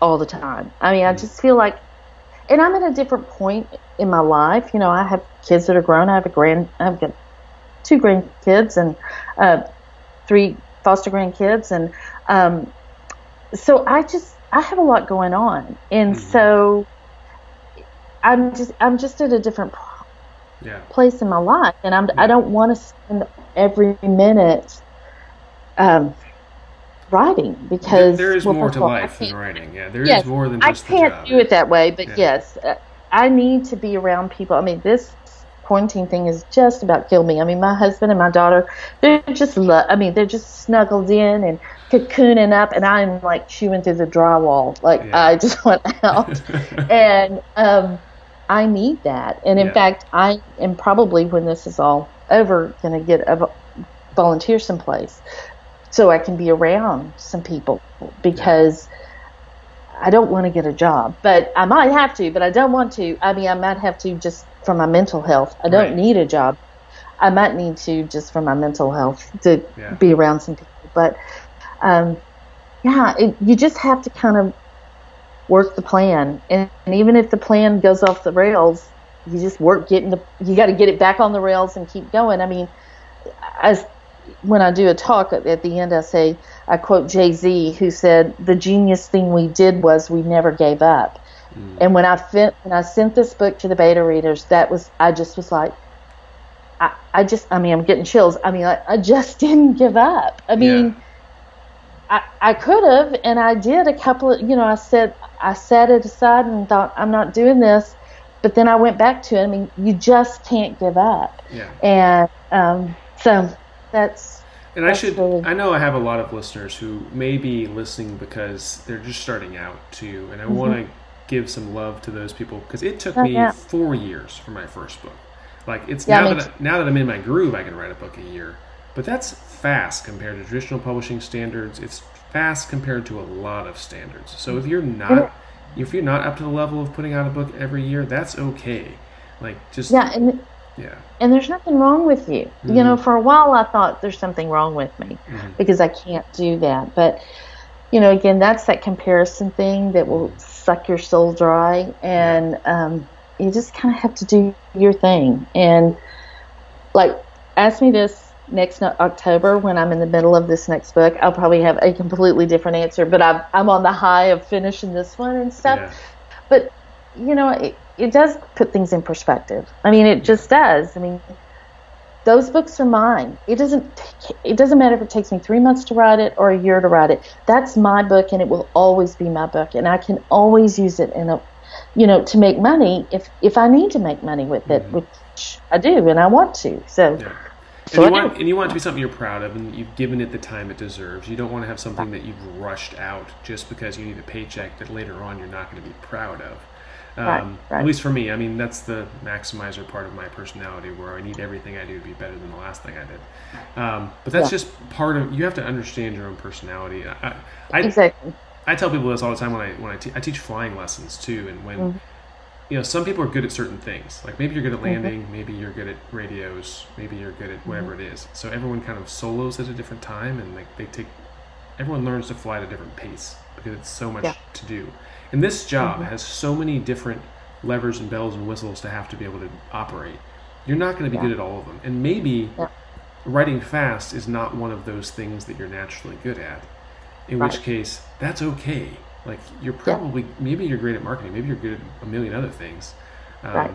all the time. I mean, I mm-hmm. just feel like, and I'm at a different point in my life. You know, I have kids that are grown. I have a grand, I've got two grandkids and uh, three foster grandkids, and um, so I just I have a lot going on, and mm-hmm. so I'm just I'm just at a different yeah. place in my life, and I'm yeah. I don't want to spend every minute. Um, writing because there, there is well, more to all, life than writing. Yeah, there yes, is more than just I can't do it that way, but yeah. yes, uh, I need to be around people. I mean, this quarantine thing has just about killed me. I mean, my husband and my daughter, they're just, lo- I mean, they're just snuggled in and cocooning up, and I'm like chewing through the drywall. Like, Yeah. I just want out. and um, I need that. And in Yeah. fact, I am probably, when this is all over, going to get a vo- volunteer someplace so I can be around some people because I don't want to get a job, but I might have to, but I don't want to. I mean, I might have to just for my mental health. I don't Right. need a job. I might need to just for my mental health to Yeah. be around some people. But um, yeah, it, you just have to kind of work the plan, and, and even if the plan goes off the rails, you just work getting the. You got to get it back on the rails and keep going. I mean, as when I do a talk at, the end, I say I quote Jay Z, who said, "The genius thing we did was we never gave up." And when I fin- when I sent this book to the beta readers, that was I just was like, I, I just I mean I'm getting chills. I mean I, I just didn't give up. I mean. I, I could have, and I did a couple of, you know, I said, I set it aside and thought, I'm not doing this. But then I went back to it. I mean, you just can't give up. Yeah. And um, so that's, And I should, really- I know I have a lot of listeners who may be listening because they're just starting out too. And I want to give some love to those people because it took Mm-hmm. Oh, me yeah. four years for my first book. Like it's Yeah, now that, I, now that I'm in my groove, I can write a book a year. But that's fast compared to traditional publishing standards. It's fast compared to a lot of standards. So if you're not, if you're not up to the level of putting out a book every year, that's okay. Like just, yeah. And, yeah. and there's nothing wrong with you. You know, for a while I thought there's something wrong with me because I can't do that. But, you know, again, that's that comparison thing that will suck your soul dry. And um, you just kind of have to do your thing. And, like, ask me this next October when I'm in the middle of this next book. I'll probably have a completely different answer, but I'm, I'm on the high of finishing this one and stuff. Yeah. But, you know, it, it does put things in perspective. I mean, it just does. I mean, those books are mine. It doesn't take, it doesn't matter if it takes me three months to write it or a year to write it. That's my book, and it will always be my book, and I can always use it in a, you know, to make money if if I need to make money with it, mm-hmm. which I do, and I want to. So, Yeah. So and, you I want, and you want it to be something you're proud of, and you've given it the time it deserves. You don't want to have something that you've rushed out just because you need a paycheck that later on you're not going to be proud of. Um, Right, right. At least for me, I mean that's the maximizer part of my personality, where I need everything I do to be better than the last thing I did. Um, but that's Yeah. just part of. You have to understand your own personality. I, I, exactly. I tell people this all the time when I when I, te- I teach flying lessons too, and when Mm-hmm. You know some people are good at certain things. Like maybe you're good at landing, maybe you're good at radios, maybe you're good at whatever Mm-hmm. it is. So everyone kind of solos at a different time, and like they take everyone learns to fly at a different pace because it's so much Yeah. Mm-hmm. to do. And this job has so many different levers and bells and whistles to have to be able to operate. You're not going to be Yeah. good at all of them, and maybe Yeah. writing fast is not one of those things that you're naturally good at in which case that's okay like you're probably maybe you're great at marketing maybe you're good at a million other things um, Right.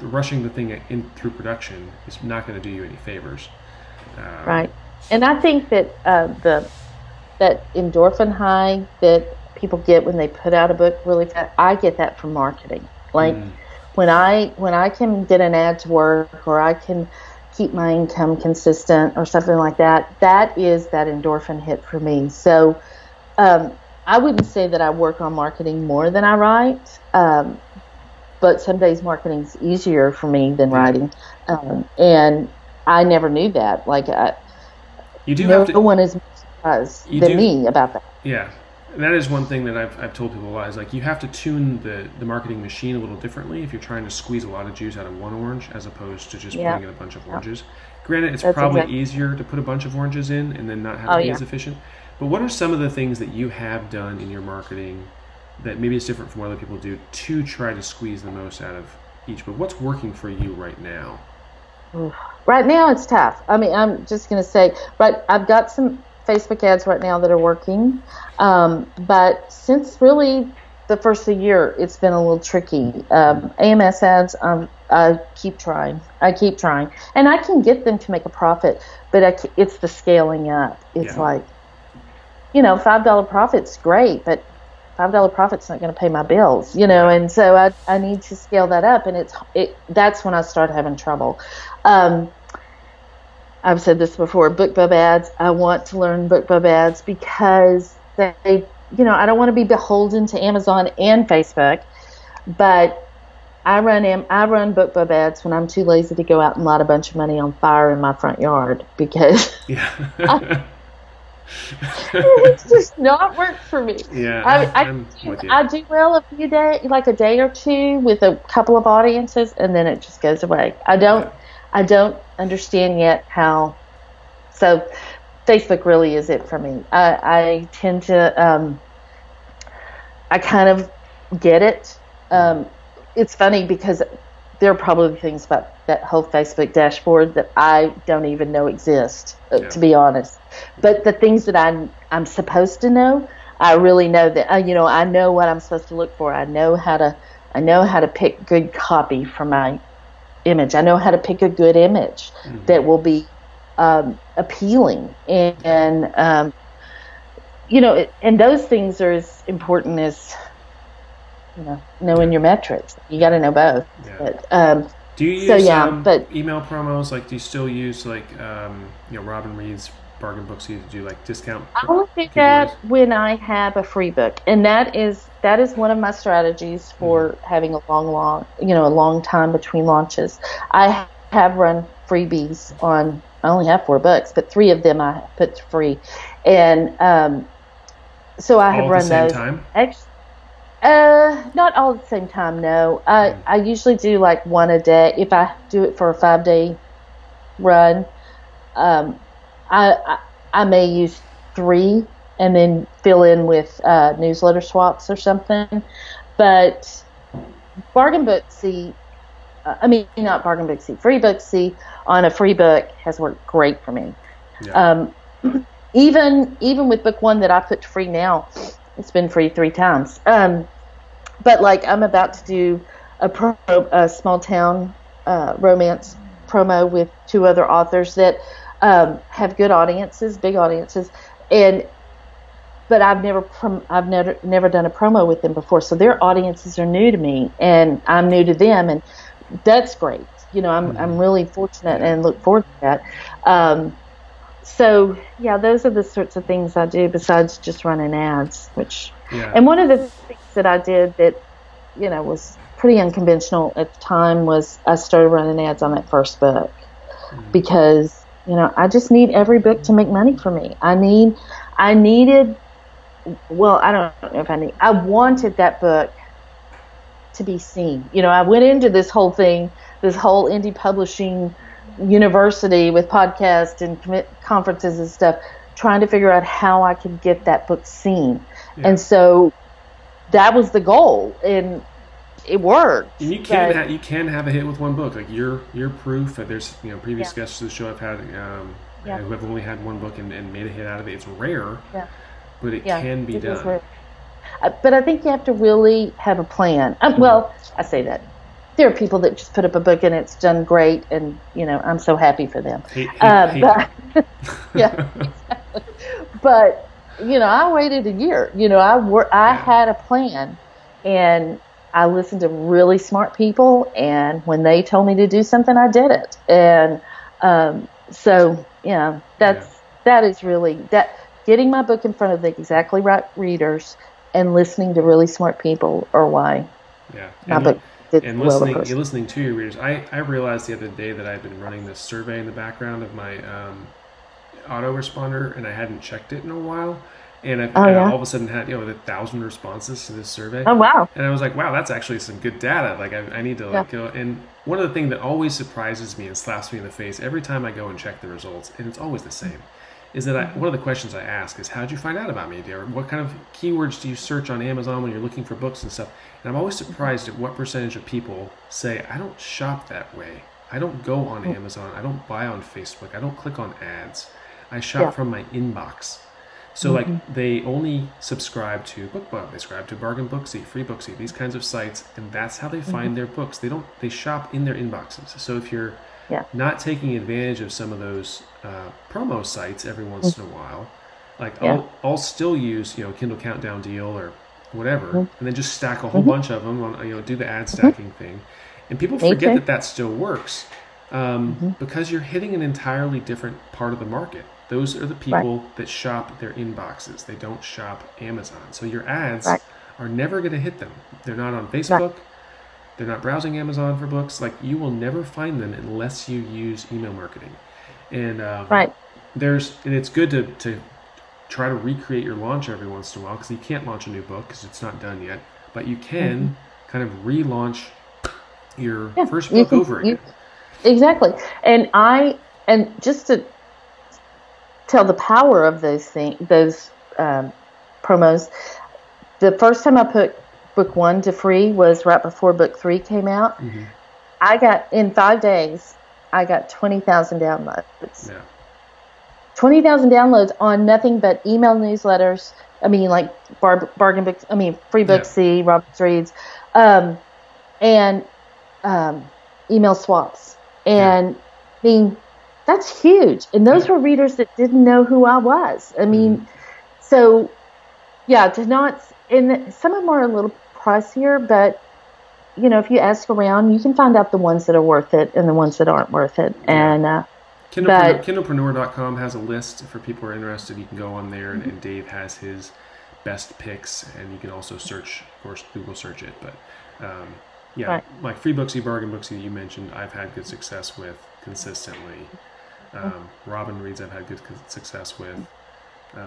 rushing the thing in through production is not going to do you any favors um, Right. And I think that uh, the that endorphin high that people get when they put out a book really fast, I get that from marketing. Like Mm. when I when I can get an ad to work or I can keep my income consistent or something like that, that is that endorphin hit for me. So um, I wouldn't say that I work on marketing more than I write. Um, but some days marketing's easier for me than writing, um, and I never knew that. Like, I, you do no have to one is more surprised than do- me about that. Yeah, that is one thing that I've, I've told people a lot is like you have to tune the, the marketing machine a little differently if you're trying to squeeze a lot of juice out of one orange as opposed to just Yeah. putting in a bunch of oranges. Granted, it's That's probably exactly- easier to put a bunch of oranges in and then not have Oh, to be yeah. as efficient. But what are some of the things that you have done in your marketing that maybe is different from what other people do to try to squeeze the most out of each book? What's working for you right now? Right now, it's tough. I mean, I'm just going to say, right, I've got some Facebook ads right now that are working, um, but since really the first of the year, it's been a little tricky. Um, AMS ads, um, I keep trying. I keep trying, and I can get them to make a profit, but I, it's the scaling up. It's Yeah. like, you know, five dollar profit's great, but five dollar profit's not going to pay my bills, you know, and so I I need to scale that up, and it's it that's when I start having trouble. Um, I've said this before, BookBub ads. I want to learn BookBub ads because they, you know, I don't want to be beholden to Amazon and Facebook, but I run I run BookBub ads when I'm too lazy to go out and light a bunch of money on fire in my front yard because yeah. I, it's just not work for me. Yeah, I, I, you. I do well a few days, like a day or two with a couple of audiences, and then it just goes away. I don't, I don't understand yet how. So, Facebook really is it for me. I, I tend to, um, I kind of get it. Um, it's funny because there are probably things about that whole Facebook dashboard that I don't even know exist, uh, Yeah. to be honest. But the things that I'm I'm supposed to know, I really know that. Uh, you know, I know what I'm supposed to look for. I know how to I know how to pick good copy for my image. I know how to pick a good image that will be um, appealing and, and um, you know, it, and those things are as important as you know knowing your metrics. You got to know both. Yeah. But um, Do you use So, yeah, um, but- email promos? Like, do you still use like um, you know Robin Reads bargain books? You do like discount? I will do giveaways? that when I have a free book, and that is that is one of my strategies for having a long, long, you know, a long time between launches. I have run freebies on. I only have four books, but three of them I put free, and um, so I have All at run the same those. time. Ex- uh, not all at the same time. No, I Mm. I usually do like one a day. If I do it for a five day run, um, I, I I may use three and then fill in with uh, newsletter swaps or something. But bargain booksy, uh, I mean not bargain booksy, free booksy on a free book has worked great for me. Yeah. Um, even even with book one that I put to free now, it's been free three times. Um, but like I'm about to do a pro, a small town uh, romance promo with two other authors that um, have good audiences, big audiences, and but I've never prom- I've never never done a promo with them before, so their audiences are new to me, and I'm new to them, and that's great. You know, I'm I'm really fortunate and look forward to that. Um, so yeah, those are the sorts of things I do besides just running ads, which yeah. and one of the things that I did that, you know, was pretty unconventional at the time was I started running ads on that first book because, you know, I just need every book to make money for me. I need, I needed, well, I don't know if I need, I wanted that book to be seen. You know, I went into this whole thing, this whole indie publishing university with podcasts and conferences and stuff, trying to figure out how I could get that book seen. Yeah. And so that was the goal, and it worked. And you can ha- you can have a hit with one book. Like you're you're proof that there's you know previous Yeah. guests to the show I've had um, Yeah. who have only had one book and, and made a hit out of it. It's rare, Yeah. but it can be it done. Uh, but I think you have to really have a plan. Uh, well, I say that there are people that just put up a book and it's done great, and you know I'm so happy for them. Hate, hate, Uh, hate but yeah, exactly. But you know, I waited a year. You know, I wor- I had a plan, and I listened to really smart people. And when they told me to do something, I did it. And um, so, yeah, that's that is really that getting my book in front of the exactly right readers and listening to really smart people are why yeah. my And- book did and well listening, you're listening to your readers. I, I realized the other day that I've been running this survey in the background of my um, autoresponder, and I hadn't checked it in a while. And I've Oh, and yeah? all of a sudden had you know a thousand responses to this survey. Oh wow! And I was like, wow, that's actually some good data. Like, I, I need to like go. And one of the things that always surprises me and slaps me in the face every time I go and check the results, and it's always the same, is that I, one of the questions I ask is, how'd you find out about me, dear? What kind of keywords do you search on Amazon when you're looking for books and stuff? And I'm always mm-hmm. surprised at what percentage of people say, I don't shop that way. I don't go on mm. Amazon. I don't buy on Facebook. I don't click on ads. I shop Yeah. from my inbox. So like they only subscribe to BookBub, they subscribe to Bargain Booksy, Free Booksy, these kinds of sites, and that's how they find their books. They don't they shop in their inboxes. So if you're Yeah. not taking advantage of some of those uh, promo sites every once in a while, like Yeah. I'll I'll still use you know Kindle Countdown deal or whatever, Mm-hmm. and then just stack a whole bunch of them on, you know, do the ad stacking thing. And people forget that that still works um, Mm-hmm. because you're hitting an entirely different part of the market. Those are the people that shop their inboxes. They don't shop Amazon. So your ads Right. are never going to hit them. They're not on Facebook. They're not browsing Amazon for books. Like you will never find them unless you use email marketing. And um, Right. there's and it's good to, to try to recreate your launch every once in a while because you can't launch a new book because it's not done yet. But you can kind of relaunch your Mm-hmm. Yeah, first you book can- over you- again. Exactly. And I and just to tell the power of those things, those um, promos. The first time I put book one to free was right before book three came out. Mhm. I got in five days. I got twenty thousand downloads. Yeah. Twenty thousand downloads on nothing but email newsletters. I mean, like bar- bargain books. I mean, free book Yeah. C, Roberts reads, um, and um, email swaps. And I mean, that's huge. And those were readers that didn't know who I was. I mean, so yeah, to not. And some of them are a little pricier, but you know, if you ask around, you can find out the ones that are worth it and the ones that aren't worth it. And uh, Kindlepreneur, Kindlepreneur.com has a list for people who are interested. You can go on there, and, and Dave has his best picks, and you can also search, of course, Google search it. But um, yeah, Right. like Free Booksy, Bargain Booksy that you mentioned, I've had good success with consistently. Um, Robin Reads, I've had good success with. Um,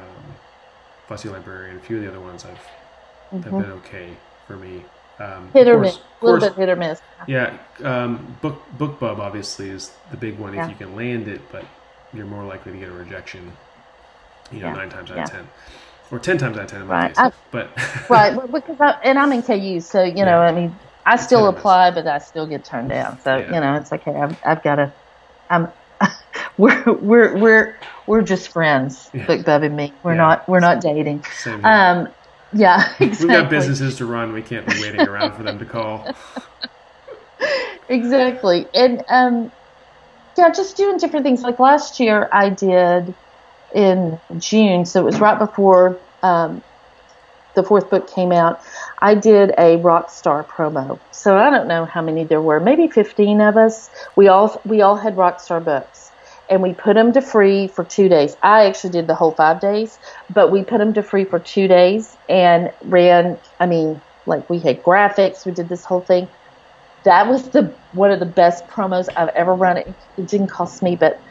Fussy Librarian, a few of the other ones I've have been okay for me. Um, Mm-hmm. hit or course- miss, a little course- bit hit or miss. yeah, um, book BookBub obviously is the big one Yeah. if you can land it, but you're more likely to get a rejection. You know, Yeah. nine times out Yeah. of ten, or ten times out of ten in my Right. case. I- but right because I, and i'm in ku so you know i mean i still hit or miss. apply but i still get turned down so you know it's okay i've, I've got to i'm we're we're we're we're just friends Yeah. BookBub and me. We're Yeah. not we're not dating. um yeah exactly We've got businesses to run. We can't be waiting around for them to call. exactly. And um yeah just doing different things. Like last year i did in june so it was right before um the fourth book came out. I did a rock star promo. So i don't know how many there were. Maybe 15 of us. We all we all had rock star books and we put them to free for two days i actually did the whole five days but we put them to free for two days and ran i mean like we had graphics we did this whole thing that was the one of the best promos I've ever run. It, it didn't cost me, but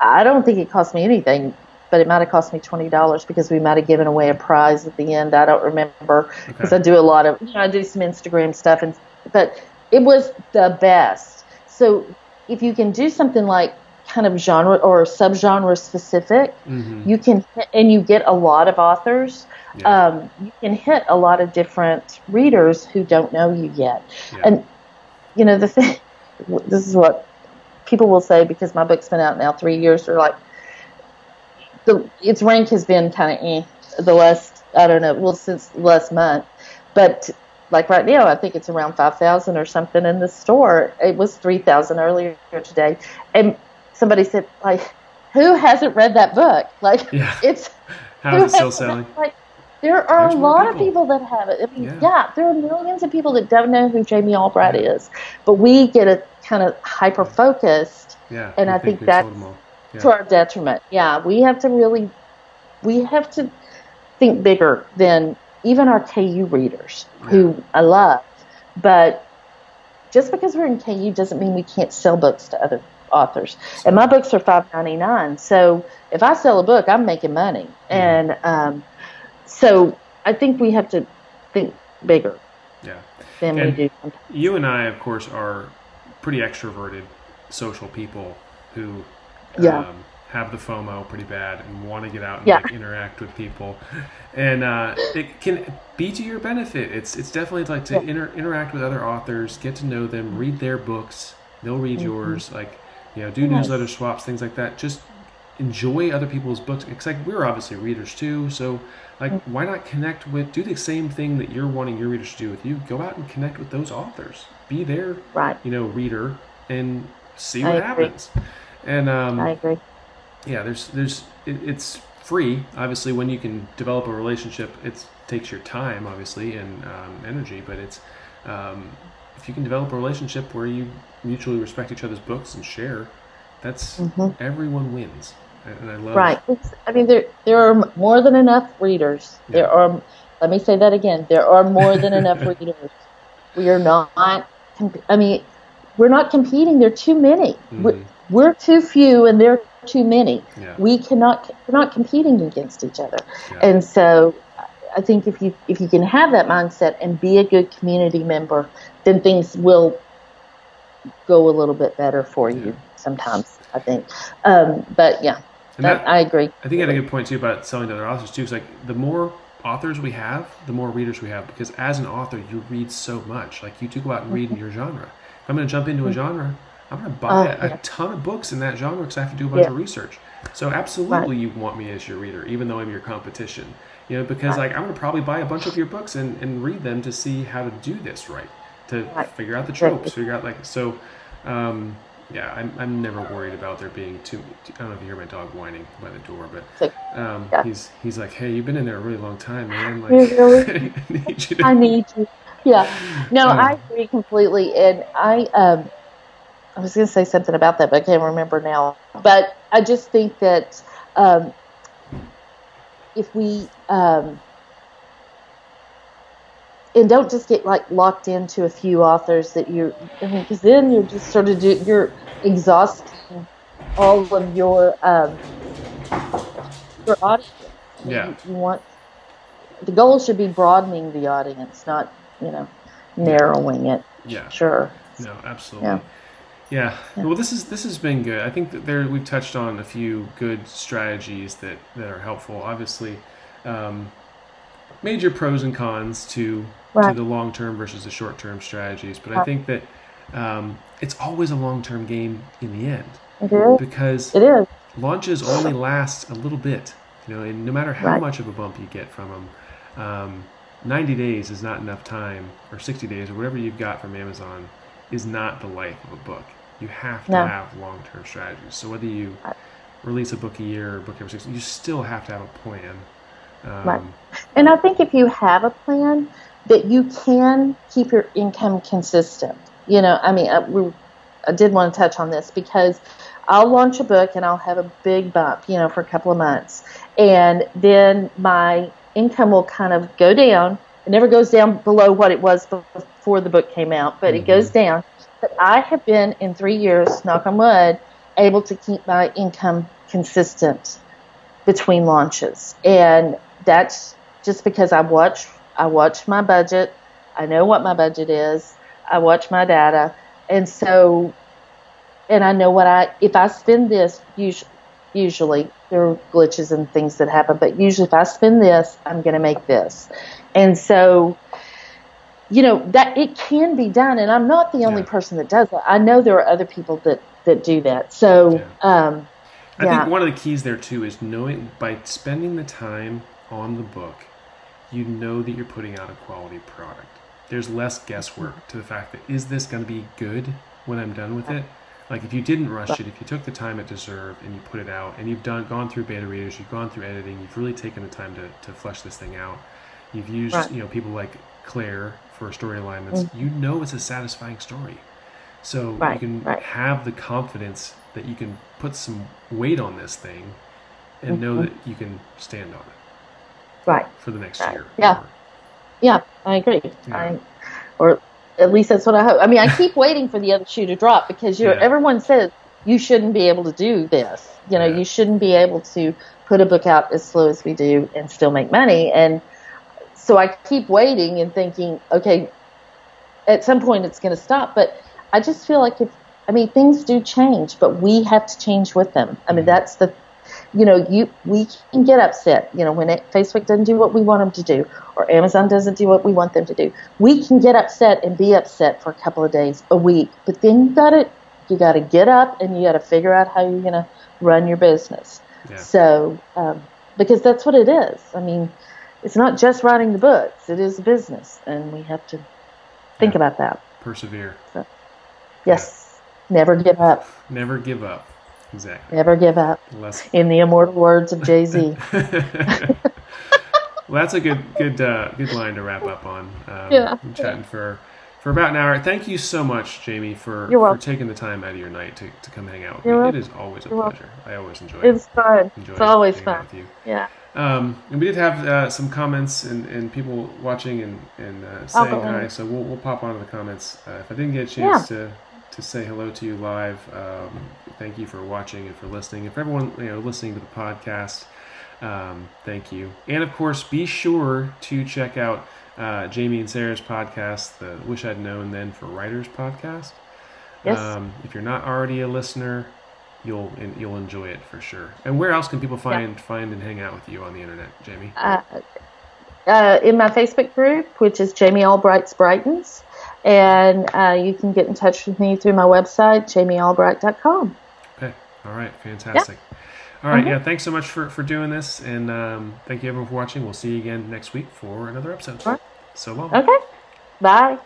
I don't think it cost me anything. But it might have cost me twenty dollars because we might have given away a prize at the end. I don't remember because Okay. I do a lot of you know I do some Instagram stuff and but it was the best. So if you can do something like kind of genre or subgenre specific, hmm you can and you get a lot of authors Yeah. um, you can hit a lot of different readers who don't know you yet. Yeah. And you know the thing, this is what people will say because my book's been out now three years. They're like, the its rank has been kind of eh, the last I don't know well since last month, but like right now I think it's around five thousand or something in the store. It was three thousand earlier today, and somebody said like, who hasn't read that book? Like Yeah. it's How is it still selling? Like, there are There's a lot of people. people that have it. I mean, Yeah. yeah. there are millions of people that don't know who Jamie Albright is, but we get a kind of hyper focused Yeah. and I think we've that's- Yeah. to our detriment. Yeah, we have to really, we have to think bigger than even our KU readers, who I love. But just because we're in KU doesn't mean we can't sell books to other authors. And my books are five ninety nine. So if I sell a book, I'm making money. And um, so I think we have to think bigger Yeah. than And- we do. Sometimes. You and I, of course, are pretty extroverted social people who Yeah. um, have the FOMO pretty bad and want to get out and Yeah. like, interact with people, and uh, it can be to your benefit. It's it's definitely like to Yeah. inter- interact with other authors, get to know them, read their books. They'll read yours. Like you know, do. Yes. newsletter swaps, things like that. Just enjoy other people's books. It's like we're obviously readers too, so like Mm-hmm. why not connect with do the same thing that you're wanting your readers to do with you? Go out and connect with those authors. Be their Right. you know reader and see what happens. And um, I agree. yeah, there's there's it, it's free. Obviously, when you can develop a relationship, it takes your time, obviously, and um, energy. But it's um, if you can develop a relationship where you mutually respect each other's books and share, that's Mhm. everyone wins. And I love Right. It's, I mean, there there are more than enough readers. There are. Let me say that again. There are more than enough readers. We are not. I mean, we're not competing. There are too many. We're, Mhm. we're too few, and there are too many. Yeah. We cannot. We're not competing against each other. Yeah. And so, I think if you if you can have that mindset and be a good community member, then things will go a little bit better for you. Sometimes I think. Um, but yeah, that, that- I agree. I think you had a good point too about selling to other authors too. It's like the more authors we have, the more readers we have. Because as an author, you read so much. Like you do go out and read in your genre. If I'm going to jump into a genre, I'm going to buy Oh, a, yeah. ton of books in that genre because I have to do a bunch Yeah. of research. So absolutely, you want me as your reader, even though I'm your competition. You know, because Right. like I'm going to probably buy a bunch of your books and, and read them to see how to do this right, to Right. figure out the tropes, figure out like so. Um, yeah, I'm, I'm never worried about there being too. I don't know if you hear my dog whining by the door, but um, Yeah. he's he's like, hey, you've been in there a really long time, man. Like, really? I need you to. I need you. Yeah. No, Um, I agree completely. And I, um, I was going to say something about that, but I can't remember now. But I just think that um, if we, um, and don't just get like locked into a few authors that you're, I mean, because then you're just sort of do, you're exhausting all of your um, your audience. Yeah. You, you want the goal should be broadening the audience, not you know narrowing it. yeah. Sure. No, absolutely. Yeah. Yeah. Yeah. Well, this is this has been good. I think that there we've touched on a few good strategies that that are helpful. Obviously, um, major pros and cons to to the long term versus the short term strategies. But I think that um, it's always a long term game in the end It because It is. launches only last a little bit, you know, and no matter how Right. much of a bump you get from them, um, 90 days is not enough time, or 60 days, or whatever you've got from Amazon, is not the life of a book. You have to No. have long-term strategies. So whether you release a book a year or a book every six, you still have to have a plan. Um, Right. And I think if you have a plan, that you can keep your income consistent. You know, I mean, I, we, I did want to touch on this because I'll launch a book and I'll have a big bump, you know, for a couple of months. And then my income will kind of go down. It never goes down below what it was before the book came out, but Mhm. it goes down. But I have been in three years, knock on wood, able to keep my income consistent between launches. And that's just because I watch I watch my budget. I know what my budget is. I watch my data. And so and I know what I if I spend this usually usually there are glitches and things that happen, but usually if I spend this, I'm going to make this. And so you know that it can be done and I'm not the only Yeah. person that does it. I know there are other people that that do that. So Yeah. um I yeah. think one of the keys there too is knowing by spending the time on the book, you know that you're putting out a quality product. There's less guesswork to the fact that is this going to be good when I'm done with it? Like if you didn't rush it, if you took the time it deserved and you put it out and you've done gone through beta readers, you've gone through editing, you've really taken the time to, to flesh this thing out. You've used, Right. you know, people like Claire for story alignments. You know it's a satisfying story. So you can right. have the confidence that you can put some weight on this thing and know Mhm. that you can stand on it right. for the next Right. year. Yeah. or- Yeah, I agree. Yeah. I, or at least that's what I hope. I mean, I keep waiting for the other shoe to drop because you're, Yeah. everyone says you shouldn't be able to do this. You know, Yeah. you shouldn't be able to put a book out as slow as we do and still make money. And so I keep waiting and thinking, okay, at some point it's going to stop. But I just feel like if, I mean, things do change, but we have to change with them. I mean, Mhm. that's the you know, you we can get upset, you know, when it, Facebook doesn't do what we want them to do, or Amazon doesn't do what we want them to do. We can get upset and be upset for a couple of days, a week, but then you got to you got to get up and you got to figure out how you're going to run your business. Yeah. So, um, because that's what it is. I mean, it's not just writing the books; it is a business, and we have to think Yeah. about that. Persevere. Yes, never give up. Never give up. Exactly. Never give up. Less. In the immortal words of Jay Z. Well, that's a good good uh, good line to wrap up on. Um, Yeah. I'm chatting for for about an hour. Thank you so much, Jamie, for, for taking the time out of your night to, to come hang out with You're me. welcome. It is always a You're welcome. pleasure. I always enjoy It's fun. enjoy It's always fun. with you. Yeah. Um, and we did have uh, some comments and, and people watching and, and uh, saying hi, so we'll, we'll pop onto the comments. Uh, if I didn't get a chance Yeah. to, to say hello to you live, um, thank you for watching and for listening. If everyone you know listening to the podcast, um, thank you. And of course, be sure to check out uh, Jamie and Sarah's podcast, the Wish I'd Known Then for Writers podcast. Yes. Um, if you're not already a listener, you'll you'll enjoy it for sure. And where else can people find find and hang out with you on the internet, Jamie? Uh, uh, in my Facebook group, which is Jamie Albright's Brightons. And uh, you can get in touch with me through my website, jamiealbright.com. Okay. All right. Fantastic. All right. Mhm. Yeah. Thanks so much for, for doing this. And um, thank you everyone for watching. We'll see you again next week for another episode. Right. So long. Okay. Bye.